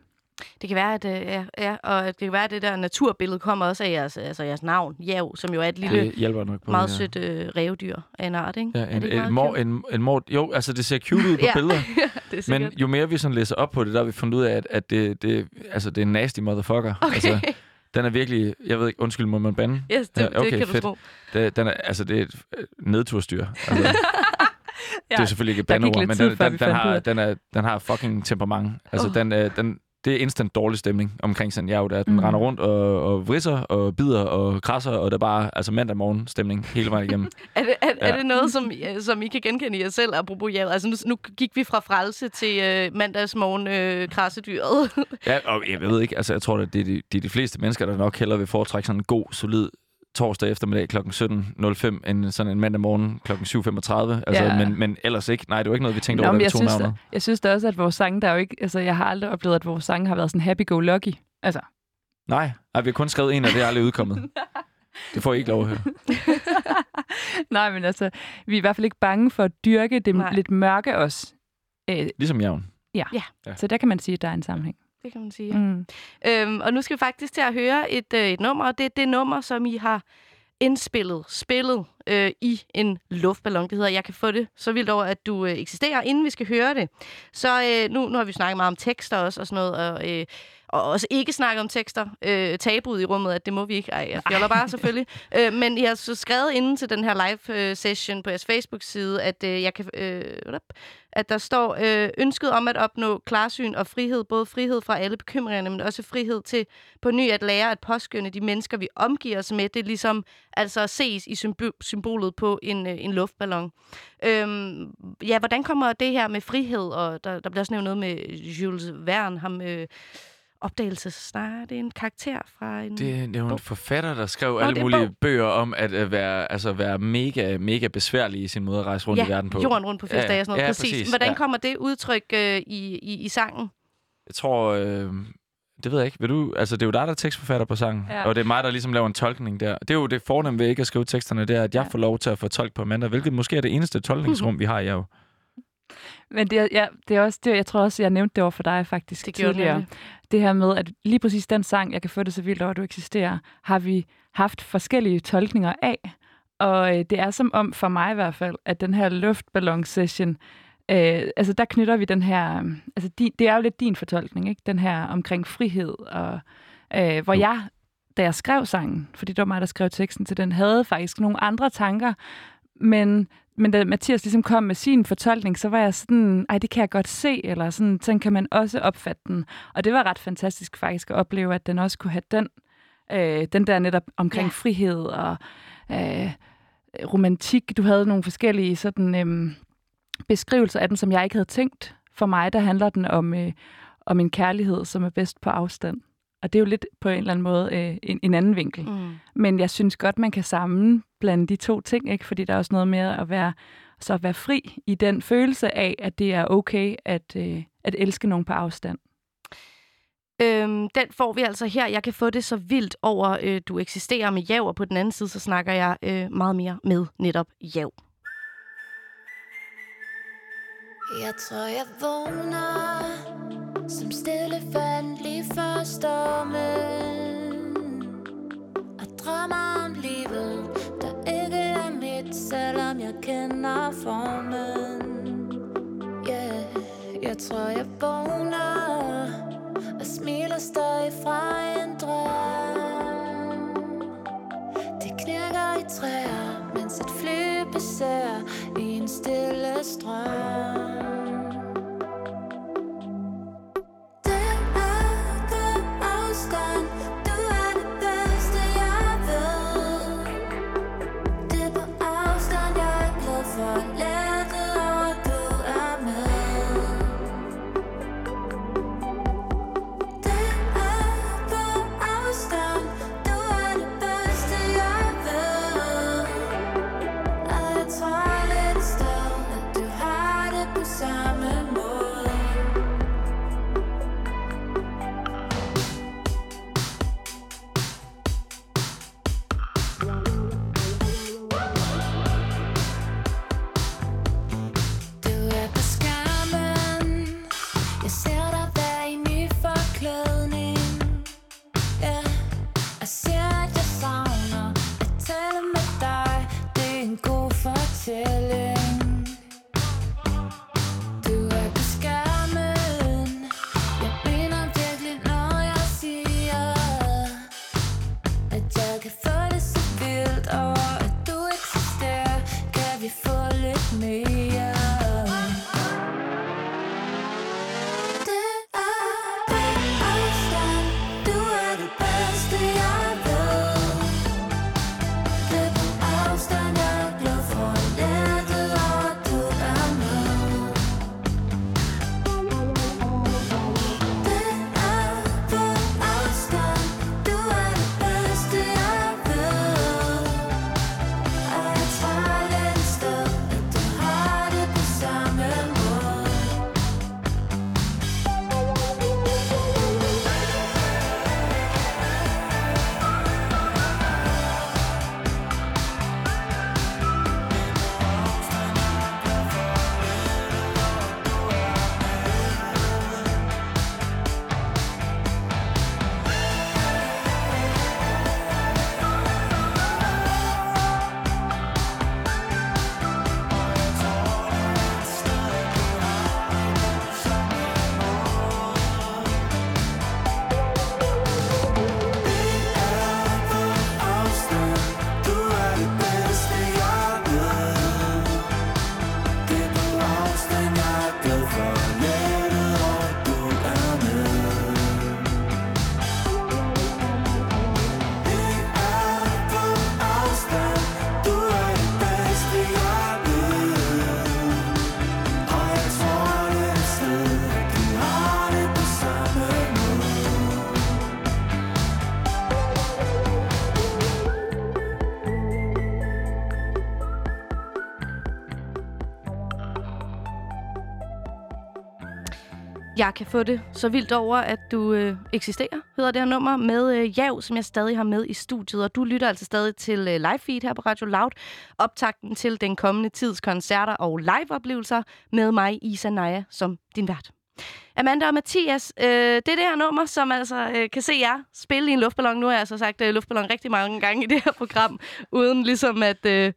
Det kan være, at, øh, ja, ja, og det kan være, at det der naturbillede kommer også af jeres, altså jeres navn, Jav, som jo er et lille, det hjælper nok på meget det, sødt øh, revdyr af en art, ikke? Ja, er en, en, mor, en, en mor, jo, altså det ser cute ud på Ja. billeder, det er men jo mere vi sådan læser op på det, der har vi fundet ud af, at, at det, det, altså, det er en nasty motherfucker. Okay. Altså, den er virkelig, jeg ved ikke, undskyld, må man bande? yes, det, Ja, okay, det kan fedt. du tro. Det, den er, altså, det er et øh, nedturstyr. Altså, det er selvfølgelig ikke et bandeord, men den, den, den, har, den, er, den har fucking temperament. Altså, Åh. den, øh, den, det er instant dårlig stemning omkring sådan en der. Den Mm. render rundt og, og vrisser og bider og krasser, og det er bare altså mandag morgen stemning hele vejen igennem. Er det, er, ja. er det noget, som, I- som I kan genkende i jer selv, apropos Jav? Altså, nu, nu gik vi fra frelse til øh, mandagsmorgen øh, krassedyret. Ja, og jeg ved ikke, altså jeg tror, at det er de, de, de fleste mennesker, der nok hellere vil foretrække sådan en god, solid torsdag eftermiddag kl. 17.05 end sådan en mandag morgen kl. 7.35. Altså, Ja. men, men ellers ikke. Nej, det var ikke noget, vi tænkte Nå, over, da vi jeg, tog synes, navnet. jeg synes da også, at vores sange, der er jo ikke... Altså, jeg har aldrig oplevet, at vores sange har været sådan happy-go-lucky. Altså, Nej, nej, vi har kun skrevet en, og det er aldrig udkommet. Det får I ikke lov at høre. nej, men altså, vi er i hvert fald ikke bange for at dyrke det Nej. lidt mørke også. Øh, Ligesom jævn. ja. Ja. ja, så der kan man sige, at der er en sammenhæng. Det kan man sige. Mm. Øhm, og nu skal vi faktisk til at høre et, øh, et nummer, og det er det nummer, som I har indspillet, spillet øh, i en luftballon. Det hedder, jeg kan få det så vildt over, at du øh, eksisterer, inden vi skal høre det. Så øh, nu, nu har vi snakket meget om tekster også og sådan noget, og, øh, og også ikke snakke om tekster. Øh, tabuet i rummet, at det må vi ikke. Ej, jeg fjoller bare selvfølgelig. Øh, men jeg har så skrevet inden til den her live-session på jeres Facebook-side, at øh, jeg kan... Øh, at der står øh, ønsket om at opnå klarsyn og frihed, både frihed fra alle bekymringerne, men også frihed til på ny at lære at påskynde de mennesker, vi omgiver os med. Det er ligesom altså ses i symbo- symbolet på en, øh, en luftballon. Øhm, ja, hvordan kommer det her med frihed, og der, der bliver også nævnt noget med Jules Verne, ham... Øh, opdagelsesnar. Det er en karakter fra en... Det, det er jo en forfatter, der skrev Nå, alle mulige bog. bøger om at uh, være, altså, være mega, mega besværlig i sin måde at rejse rundt ja, i verden på. jorden rundt på 80 Ja, dage og sådan noget. ja, præcis. præcis, Hvordan ja. kommer det udtryk øh, i, i, i sangen? Jeg tror... Øh, det ved jeg ikke. Vil du, altså, det er jo dig, der er tekstforfatter på sangen. Ja. Og det er mig, der ligesom laver en tolkning der. Det er jo det fornemme ved ikke at skrive teksterne, det er, at jeg Ja. får lov til at få tolk på Amanda, hvilket måske er det eneste tolkningsrum, vi har i jer. Men det, er- ja, det er også det, jeg tror også, jeg nævnte det over for dig faktisk Det tidligere. Det her med, at lige præcis den sang, jeg kan få det så vildt over, at du eksisterer, har vi haft forskellige tolkninger af. Og øh, det er som om, for mig i hvert fald, at den her luftballon-session, øh, altså der knytter vi den her, altså di, det er jo lidt din fortolkning, ikke? Den her omkring frihed, og øh, hvor Jo. jeg, da jeg skrev sangen, fordi det var mig, der skrev teksten til den, havde faktisk nogle andre tanker, men men da Mathias ligesom kom med sin fortolkning, så var jeg sådan, ej, det kan jeg godt se, eller sådan, sådan kan man også opfatte den. Og det var ret fantastisk faktisk at opleve, at den også kunne have den, øh, den der netop omkring Ja. frihed og øh, romantik. Du havde nogle forskellige sådan, øh, beskrivelser af den, som jeg ikke havde tænkt. For mig, der handler den om, øh, om en kærlighed, som er bedst på afstand. Og det er jo lidt på en eller anden måde øh, en, en anden vinkel. Mm. Men jeg synes godt, man kan sammenblande de to ting, ikke? fordi der er også noget med at være, så at være fri i den følelse af, at det er okay at, øh, at elske nogen på afstand. Øhm, den får vi altså her. Jeg kan få det så vildt over, øh, du eksisterer med Jav, og på den anden side, så snakker jeg øh, meget mere med netop Jav. Jeg tror, jeg vågner som stille fand lige før stormen. Og drømmer om livet, der ikke er mit, selvom jeg kender formen. Yeah, jeg tror, jeg vågner og smiler stadig fra en drøm. Det knirker i træer, mens et fly passerer i en stille strøm. Jeg kan få det så vildt over, at du øh, eksisterer, hedder det her nummer, med øh, Jav, som jeg stadig har med i studiet. Og du lytter altså stadig til øh, live feed her på Radio Loud. Optakten til den kommende tids koncerter og liveoplevelser med mig, Isa Naja, som din vært. Amanda og Mathias, øh, det er det her nummer, som altså øh, kan se jer spille i en luftballon. Nu har jeg altså sagt øh, luftballon rigtig mange gange i det her program, uden ligesom at... Øh,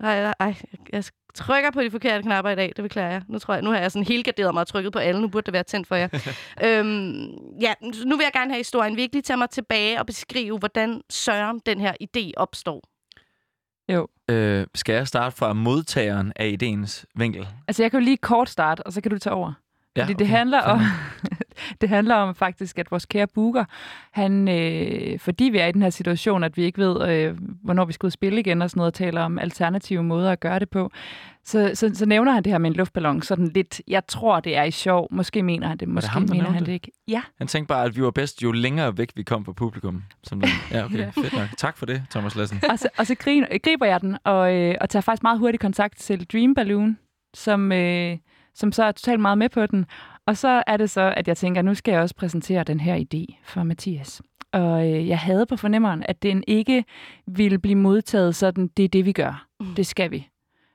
ej, ej, jeg trykker på de forkerte knapper i dag, det beklager jeg. Nu, tror jeg, nu har jeg sådan helt garderet mig og trykket på alle, nu burde det være tændt for jer. øhm, ja, nu vil jeg gerne have historien virkelig tage mig tilbage og beskrive, hvordan Søren den her idé opstår. Jo. Øh, skal jeg starte fra modtageren af idéens vinkel? Altså, jeg kan jo lige kort starte, og så kan du tage over. Ja, Fordi det okay. handler om, det handler om faktisk, at vores kære booker, han, øh, fordi vi er i den her situation, at vi ikke ved, øh, hvornår vi skal ud spille igen og sådan noget, og taler om alternative måder at gøre det på, så, så, så nævner han det her med en luftballon, sådan lidt, jeg tror, det er i sjov. Måske mener han det, måske ham, der mener han det? det ikke. Ja, Han tænkte bare, at vi var bedst, jo længere væk vi kom fra publikum. Som den. Ja, okay. Ja. Fedt nok. Tak for det, Thomas Lassen. og så, og så griner, griber jeg den, og, øh, og tager faktisk meget hurtigt kontakt til Dream Balloon, som, øh, som så er totalt meget med på den. Og så er det så, at jeg tænker, nu skal jeg også præsentere den her idé for Mathias. Og øh, jeg havde på fornemmeren, at den ikke ville blive modtaget sådan, det er det, vi gør. Mm. Det skal vi.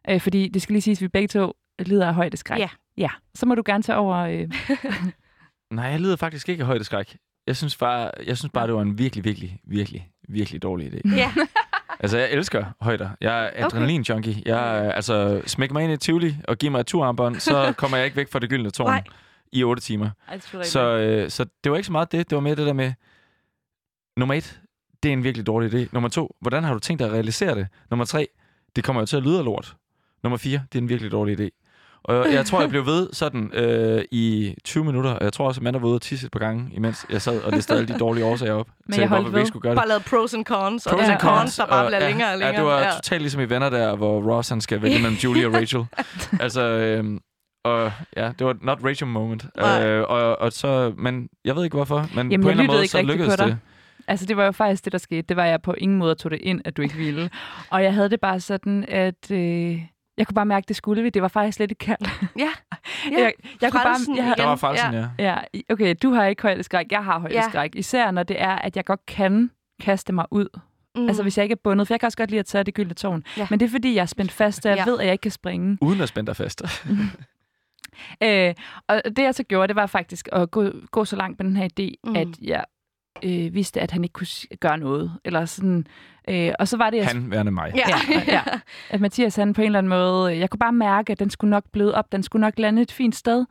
Øh, fordi det skal lige siges, at vi begge to lider af højdeskræk. Ja. Ja, så må du gerne tage over. Øh. Nej, jeg lider faktisk ikke af højdeskræk. Jeg synes bare, jeg synes bare det var en virkelig, virkelig, virkelig, virkelig dårlig idé. Ja. Altså, jeg elsker højder. Jeg er adrenalin-junkie. Jeg, øh, altså, smæk mig ind i Tivoli og giv mig et turarmbånd, så kommer jeg ikke væk fra det gyldne tårn Nej. i otte timer. Så, øh, så det var ikke så meget det. Det var mere det der med, nummer et, det er en virkelig dårlig idé. Nummer to, hvordan har du tænkt dig at realisere det? Nummer tre, det kommer jo til at lyde af lort. Nummer fire, det er en virkelig dårlig idé. Og jeg tror, jeg blev ved sådan øh, i 20 minutter, og jeg tror også, at man var ude og tisse et par gange, imens jeg sad og listede alle de dårlige årsager op Men til, jeg holdt hvorfor vi ved. ikke skulle gøre det. Bare lavet pros and cons, og Pros er and cons, der bare bliver ja, længere og længere. Ja, det var totalt ligesom i Venner der, hvor Ross han skal vælge mellem Julie og Rachel. altså, øhm, og ja, det var not Rachel moment. Nej. Øh, og, og så, men jeg ved ikke hvorfor, men Jamen, på en eller anden måde, så lykkedes det. Altså, det var jo faktisk det, der skete. Det var, jeg på ingen måde tog det ind, at du ikke ville. Og jeg havde det bare sådan, at... Øh, jeg kunne bare mærke, at det skulle vi. Det var faktisk lidt koldt. Ja. ja. Jeg, jeg kunne bare, jeg, igen. Der var frelsen, ja. Ja, okay, du har ikke højdeskræk. Jeg har højdeskræk. Især når det er, at jeg godt kan kaste mig ud. Mm. Altså, hvis jeg ikke er bundet. For jeg kan også godt lide at tage det gyldne tårn. Ja. Men det er, fordi jeg er spændt fast, og jeg Ja. ja. ved, at jeg ikke kan springe. Uden at spænde dig fast. Øh, og det, jeg så gjorde, det var faktisk at gå, gå så langt med den her idé, mm. at jeg øh, vidste, at han ikke kunne gøre noget. Eller sådan. Øh, og så var det, jeg Han værende mig. Ja. Ja, ja. at Mathias han på en eller anden måde, jeg kunne bare mærke, at den skulle nok bløde op, den skulle nok lande et fint sted.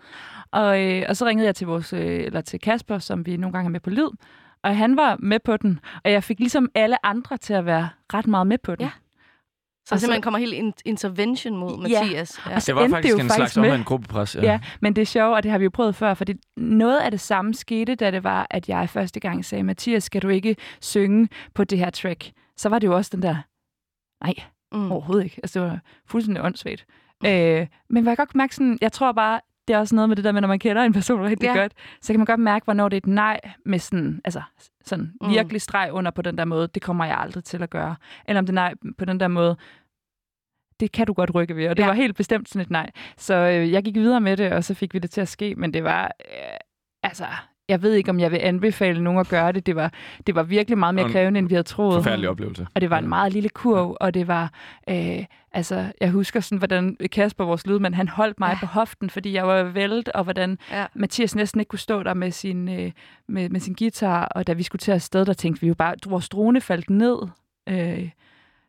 Og, øh, og så ringede jeg til vores, øh, eller til Kasper, som vi nogle gange har med på lyd, og han var med på den, og jeg fik ligesom alle andre til at være ret meget med på den. Ja. Så Og så- simpelthen kommer helt in- intervention mod Ja. Mathias. Ja. Og så Det var faktisk jo en faktisk slags med- omvendt gruppepres. Ja. ja, men det er sjovt, og det har vi jo prøvet før, fordi noget af det samme skete, da det var, at jeg første gang sagde, Mathias, skal du ikke synge på det her track? Så var det jo også den der, nej, Mm. overhovedet ikke. Altså, det var fuldstændig åndssvagt. Øh, men hvor jeg godt mærke sådan, jeg tror bare, det er også noget med det der med, når man kender en person rigtig Ja. godt, så kan man godt mærke, hvornår det er et nej med sådan, altså, sådan Mm. virkelig streg under på den der måde. Det kommer jeg aldrig til at gøre. Eller om det er nej på den der måde, det kan du godt rykke ved. Og det ja. var helt bestemt sådan et nej. Så øh, jeg gik videre med det, og så fik vi det til at ske. Men det var, øh, altså, jeg ved ikke, om jeg vil anbefale nogen at gøre det. Det var, det var virkelig meget mere krævende, end vi havde troet. Forfærdelig oplevelse. Og det var en meget lille kurv, og det var, øh, altså, jeg husker sådan, hvordan Kasper, vores lydmand, han holdt mig Ja. ja. på hoften, fordi jeg var vælt, og hvordan Ja. Mathias næsten ikke kunne stå der med sin, øh, med, med sin guitar, og da vi skulle til afsted, der tænkte vi jo bare, vores drone faldt ned øh,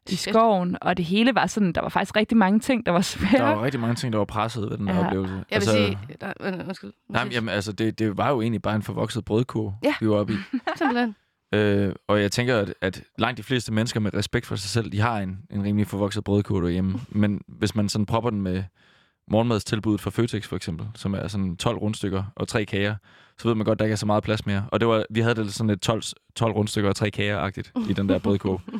i skoven, og det hele var sådan, der var faktisk rigtig mange ting, der var svære. Der var rigtig mange ting, der var presset ved den der Ja. oplevelse. Jeg vil sige... Der, øh, undskyld. Nej, men, jamen, altså, det, det var jo egentlig bare en forvokset brødkurv, Ja. vi var oppe i. Simpelthen. Øh, og jeg tænker, at, at langt de fleste mennesker med respekt for sig selv, de har en, en rimelig forvokset brødkurv derhjemme. Men hvis man sådan propper den med morgenmadstilbuddet fra Føtex for eksempel, som er sådan 12 rundstykker og tre kager, så ved man godt, at der ikke er så meget plads mere. Og det var, vi havde det sådan et 12, 12 rundstykker og tre kager-agtigt i den der brødkurv.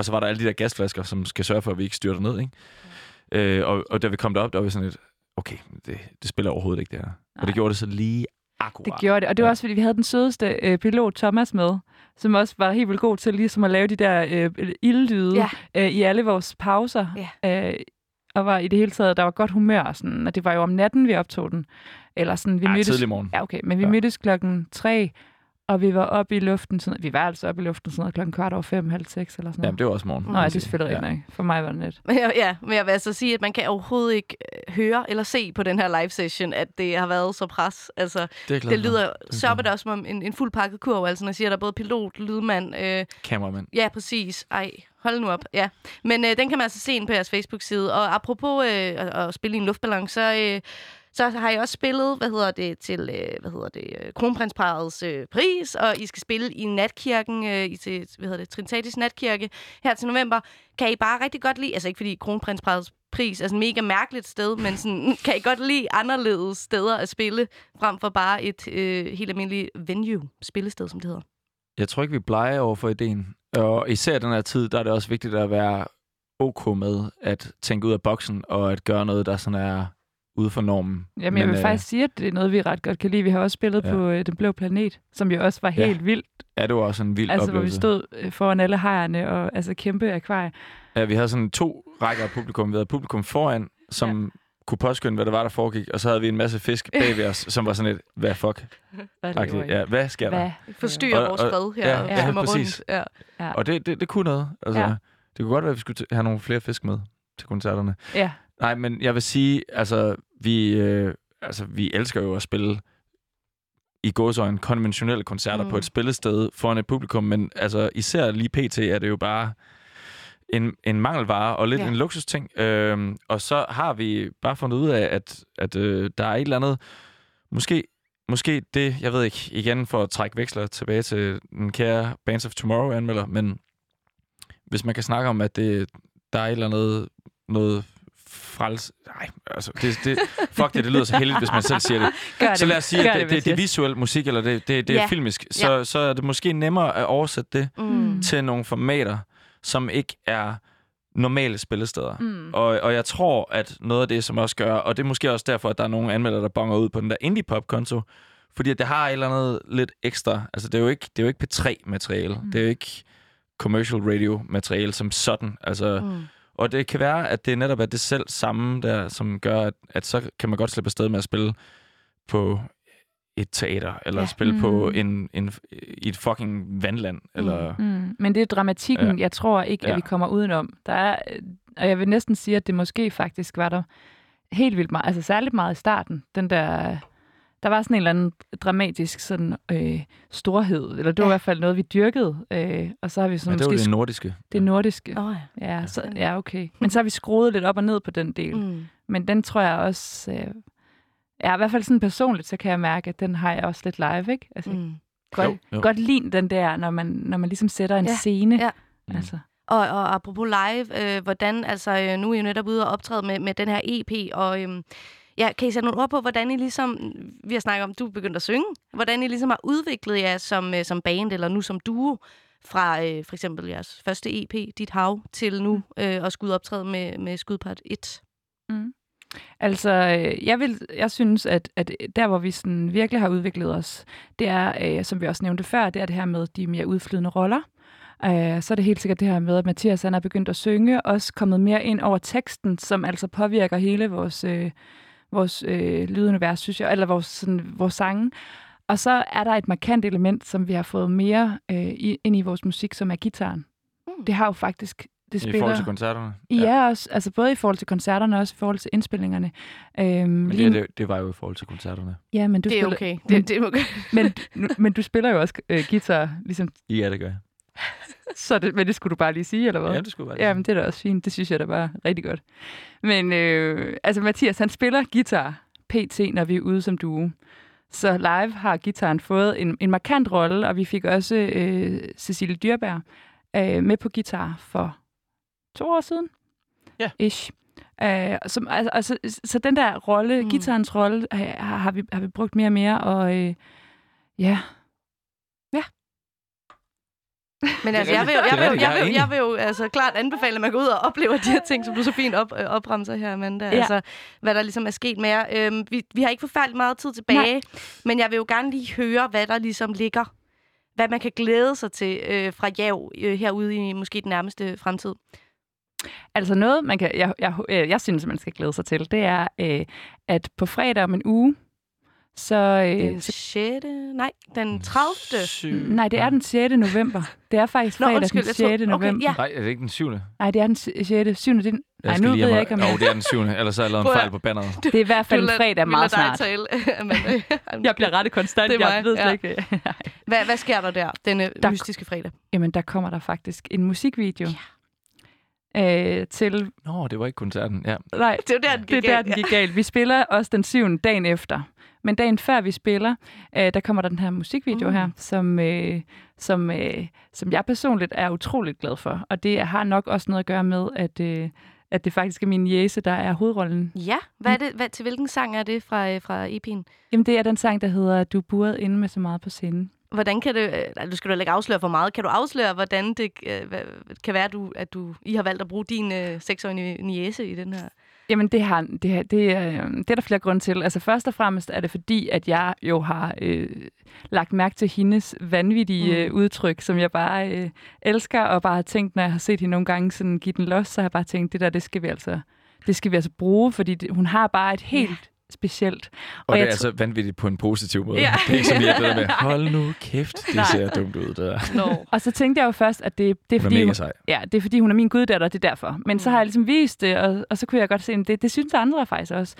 Og så var der alle de der gasflasker, som skal sørge for, at vi ikke styrter ned. Ikke? Øh, og, og da vi kom derop, der var vi sådan lidt, okay, det, det spiller overhovedet ikke det her. Og det Nej. gjorde det så lige akkurat. Det gjorde det, og det var Ja. også, fordi vi havde den sødeste øh, pilot, Thomas, med, som også var helt vildt god til ligesom at lave de der øh, ildlyde Ja. øh, i alle vores pauser. Ja. Øh, og var i det hele taget, der var godt humør. og Sådan, og det var jo om natten, vi optog den. Eller sådan, vi Ja, mødtes, tidlig morgen. Ja, okay. Men vi ja. mødtes klokken tre, og vi var oppe i luften, sådan, vi var altså oppe i luften sådan noget, klokken kvart over fem, halv seks eller sådan Jamen, noget. det var også morgen. Nå, ja, det er selvfølgelig nok. For mig var det net. Ja, men jeg vil altså sige, at man kan overhovedet ikke øh, høre eller se på den her live session, at det har været så pres. Altså, Det er det lyder er op det også som om en, en fuld pakket kurv. Altså, når jeg siger, der er både pilot, lydmand, øh, Kameramand. Ja, præcis. Ej, hold nu op. Ja. Men øh, den kan man altså se ind på jeres Facebook-side. Og apropos øh, at, at spille i en luftballon, så, øh, så har jeg også spillet, hvad hedder det, til, øh, hvad hedder det, øh, kronprinsparets øh, pris, og I skal spille i natkirken, øh, i til, hvad hedder det, Trinitatis natkirke her til november. Kan I bare rigtig godt lide, altså ikke fordi kronprinsparets pris er sådan mega mærkeligt sted, men sådan, kan I godt lide anderledes steder at spille, frem for bare et øh, helt almindeligt venue, spillested, som det hedder? Jeg tror ikke, vi plejer over for ideen. Og især den her tid, der er det også vigtigt at være ok med at tænke ud af boksen, og at gøre noget, der sådan er ude for normen. Jamen, jeg vil øh, faktisk sige, at det er noget, vi ret godt kan lide. Vi har også spillet Ja. ja. på øh, Den Blå Planet, som jo også var Ja. helt vildt. Ja, det var også en vild Altså, hvor vi oplevelse. stod øh, foran alle hejerne og altså kæmpe akvarie. Ja, vi havde sådan to rækker af publikum. Vi havde publikum foran, som ja. kunne påskynde, hvad der var, der foregik. Og så havde vi en masse fisk bag ved os, som var sådan et, hvad fuck? Hvad? Ja, hvad sker der? Hvad? Forstyrrer Og- vores fred her, ja, ja, svømmer præcis. rundt. Ja. Ja. Og det, det, det kunne noget. Altså, Ja. Det kunne godt være, at vi skulle have nogle flere fisk med til koncerterne. Ja. Nej, men jeg vil sige, altså, vi, øh, altså, vi elsker jo at spille i gåsøjne konventionelle koncerter Mm. mm. på et spillested foran et publikum, men altså, især lige pt. er det jo bare en, en mangelvare og lidt ja. en luksusting. Øhm, og så har vi bare fundet ud af, at, at øh, der er et eller andet, måske, måske det, jeg ved ikke, igen for at trække veksler tilbage til den kære Bands of Tomorrow anmelder, men hvis man kan snakke om, at det, der er et eller andet noget frels... Nej, altså, det, det, fuck det, det lyder så heldigt, hvis man selv siger det. Gør Så lad os sige, at det, det, det er Mathias. visuel musik, eller det, det, det er Ja. filmisk. Så, så er det måske nemmere at oversætte det Mm. til nogle formater, som ikke er normale spillesteder. Mm. Og, og jeg tror, at noget af det, som også gør, og det er måske også derfor, at der er nogle anmeldere, der bonger ud på den der indie-pop-konto, fordi det har et eller andet lidt ekstra. Altså, det er jo ikke, det er jo ikke P3-materiale. Mm. Det er jo ikke commercial radio-materiale som sådan. Altså, Mm. Og det kan være, at det netop er det selv samme der, som gør, at, at så kan man godt slippe afsted med at spille på et teater, eller Ja. spille mm. på en, en, i et fucking vandland. Mm. Eller, Mm. Men det er dramatikken, Ja. ja. jeg tror ikke, at Ja. vi kommer udenom. Der er, øh, og jeg vil næsten sige, at det måske faktisk var der helt vildt meget, altså særligt meget i starten, den der, der var sådan en eller anden dramatisk sådan, øh, storhed, eller det var Ja. i hvert fald noget, vi dyrkede, øh, og så har vi så ja, det var måske det nordiske. det nordiske. Oh, ja. Ja, så, ja, okay. Men så har vi skruet lidt op og ned på den del. Mm. Men den tror jeg også... Øh, ja, i hvert fald sådan personligt, så kan jeg mærke, at den har jeg også lidt live, ikke? Altså, mm. Godt, Jo, jo. godt lide den der, når man, når man ligesom sætter en Ja, scene. ja. Mm. Altså, Og, og apropos live, øh, hvordan, altså øh, nu er I jo netop ude og optræde med, med den her EP, og øhm, ja, kan I sætte nogle ord på, hvordan I ligesom, vi har snakket om, du er begyndt at synge, hvordan I ligesom har udviklet jer som, øh, som band, eller nu som duo, fra øh, for eksempel jeres første EP, Dit Hav, til nu øh, at skulle optræde med, med Skudpart 1. mm. altså øh, jeg, vil, jeg synes, at, at der, hvor vi sådan virkelig har udviklet os, det er, øh, som vi også nævnte før, det er det her med de mere udflydende roller. Uh, så er det helt sikkert det her med, at Mathias han er begyndt at synge, også kommet mere ind over teksten, som altså påvirker hele vores, øh, vores øh, lydunivers, synes jeg, eller vores, sådan, vores sange. Og så er der et markant element, som vi har fået mere øh, i, ind i vores musik, som er gitaren. Mm. Det har jo faktisk... Det I spiller, forhold til koncerterne. Ja, også, altså både i forhold til koncerterne og også i forhold til indspillingerne. Øhm, Men lige, det, det, det var jo i forhold til koncerterne. ja, men du Det er spiller, okay. Men, Det, det er okay. men, men du spiller jo også øh, guitar, ligesom, Ja, det gør jeg. så det, men det skulle du bare lige sige, eller hvad? Ja, det skulle være Ja, men det er da også fint. Det synes jeg da bare rigtig godt. Men øh, altså Mathias, han spiller guitar pt, når vi er ude som duo. Så live har gitaren fået en, en markant rolle, og vi fik også øh, Cecilie Dyrberg øh, med på guitar for to år siden. Ja. Ish. Øh, som, altså, altså, så den der rolle, Mm. guitarens rolle, har, har, vi, har vi brugt mere og mere, og øh, ja, Men altså, jeg vil, jo- jeg, vil, jeg, Jeg vil, jeg vil jo altså, klart anbefale, at man går ud og oplever de her ting, som du så fint op, øh, opremser her, Amanda. Ja. Ja. Altså, hvad der ligesom er sket med jer. Øhm, vi, vi har ikke forfærdeligt meget tid tilbage, Nej. men jeg vil jo gerne lige høre, hvad der ligesom ligger. Hvad man kan glæde sig til øh, fra Jav øh, herude i måske den nærmeste fremtid. Altså noget, man kan, jeg, jeg, jeg, jeg synes, man skal glæde sig til, det er, øh, at på fredag om en uge, så... Øh, Den 6. Nej, den 30. Syv. nej, det er den 6. november. Det er faktisk Nå, fredag undskyld, den jeg 6. tror- okay, november. ja. Nej, er det ikke den syvende? Nej, det er den 6. 7. Det, nej, nu ved jeg ikke, om jeg... Jo, det er den syvende. Ellers har jeg lavet en fejl på banneret. Det er i hvert fald en fredag vi meget lader dig snart. tale, Amanda. Jeg bliver rettet konstant. Det er Jeg mig, ved ja. ikke. Hvad, hvad sker der der, denne Der- mystiske fredag? Jamen, der kommer der faktisk en musikvideo. Øh, til... Nå, det var ikke koncerten. Ja. Nej, Det er jo der, den det er gik der, galt, den gik galt. Vi spiller også den syvende dagen efter. Men dagen før vi spiller, øh, der kommer der den her musikvideo Mm. mm. her, som, øh, som, øh, som jeg personligt er utroligt glad for. Og det har nok også noget at gøre med, at, øh, at det faktisk er min jæse, der er hovedrollen. Ja, hvad er det, hvad, til hvilken sang er det fra, øh, fra EP'en? Jamen, det er den sang, der hedder Du burde inde med så meget på scenen. Hvordan kan det, øh, du skal da ikke afsløre for meget, kan du afsløre, hvordan det øh, kan være, at du, at du I har valgt at bruge din øh, seksårige niece i den her? Jamen, det, har, det, har, det, er, det er der flere grunde til. Altså, først og fremmest er det fordi, at jeg jo har øh, lagt mærke til hendes vanvittige Mm. øh, udtryk, som jeg bare øh, elsker, og bare har tænkt, når jeg har set hende nogle gange sådan give den los, så har jeg bare tænkt, det der, det skal vi altså, det skal vi altså bruge, fordi det, hun har bare et helt specielt. Og, det jeg er tr- altså vanvittigt på en positiv måde. Ja. Det er ikke som at det der med, hold nu kæft, det Nej. ser dumt ud, det der. Nå. Og så tænkte jeg jo først, at det, det er Hun er fordi, mega hun, sej. ja, det er fordi, hun er min guddatter, det er derfor. Men så har jeg ligesom vist det, og, og så kunne jeg godt se, at det, det synes andre faktisk også.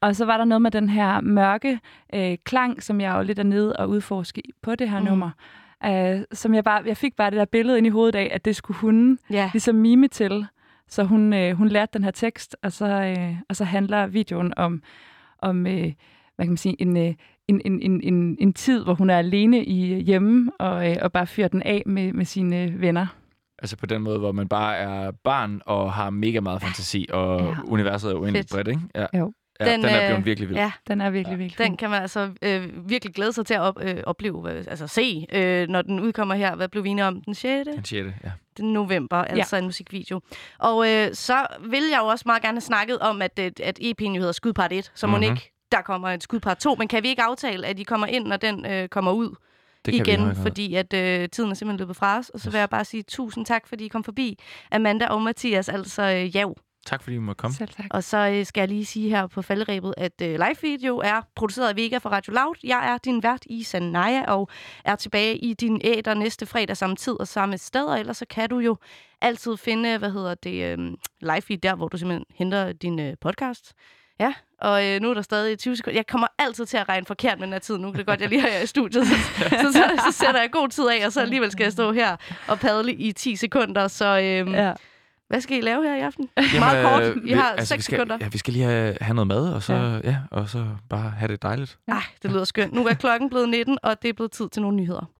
Og så var der noget med den her mørke øh, klang, som jeg jo lidt er nede og udforske på det her Mm. mm. nummer. Øh, som jeg bare, jeg fik bare det der billede ind i hovedet af, at det skulle hun Ja. ligesom mime til. Så hun, øh, hun lærte den her tekst, og så, øh, og så handler videoen om, om øh, hvad kan man sige, en, øh, en, en, en, en, en tid, hvor hun er alene i hjemme, og, øh, og bare fyrer den af med, med sine venner. Altså på den måde, hvor man bare er barn og har mega meget fantasi, og Ja. ja. universet er uendeligt bredt, ikke? Ja. Jo. Ja, den, den er blevet øh, virkelig vild. Ja, Den er virkelig, virkelig den kan man altså øh, virkelig glæde sig til at op, øh, opleve, øh, altså se, øh, når den udkommer her. Hvad blev vi enige om? Den 6. Den 6. Ja. November, altså en musikvideo. Og øh, så vil jeg jo også meget gerne have snakket om, at, øh, at EP'en jo hedder Skudpart 1, så må Mhm. ikke der kommer et Skudpart 2. Men kan vi ikke aftale, at de kommer ind, når den øh, kommer ud? Det kan vi i igen, grad. fordi at øh, tiden er simpelthen løbet fra os. Og så vil Yes. jeg bare sige tusind tak, fordi I kom forbi. Amanda og Mathias, altså øh, jav. Tak fordi I måtte komme. Selv tak. Og så øh, skal jeg lige sige her på falderæbet, at øh, live video er produceret af Vega for Radio Loud. Jeg er din vært i Sanaya og er tilbage i din æder næste fredag samme tid og samme sted. Og ellers så kan du jo altid finde, hvad hedder det, øh, live feed der, hvor du simpelthen henter din øh, podcast. Ja, og øh, nu er der stadig 20 sekunder. Jeg kommer altid til at regne forkert med den her tid. Nu kan det godt, jeg lige har i studiet. Så, så, så, så sætter jeg god tid af, og så alligevel skal jeg stå her og padle i 10 sekunder. Så øh, Ja. Hvad skal I lave her i aften? Jamen, Meget kort. øh, I vi- har altså, 6 vi skal, sekunder. Ja, vi skal lige have, have noget mad, og så, Ja. ja. Og så bare have det dejligt. Ej, det lyder skønt. Nu er klokken blevet 19, og det er blevet tid til nogle nyheder.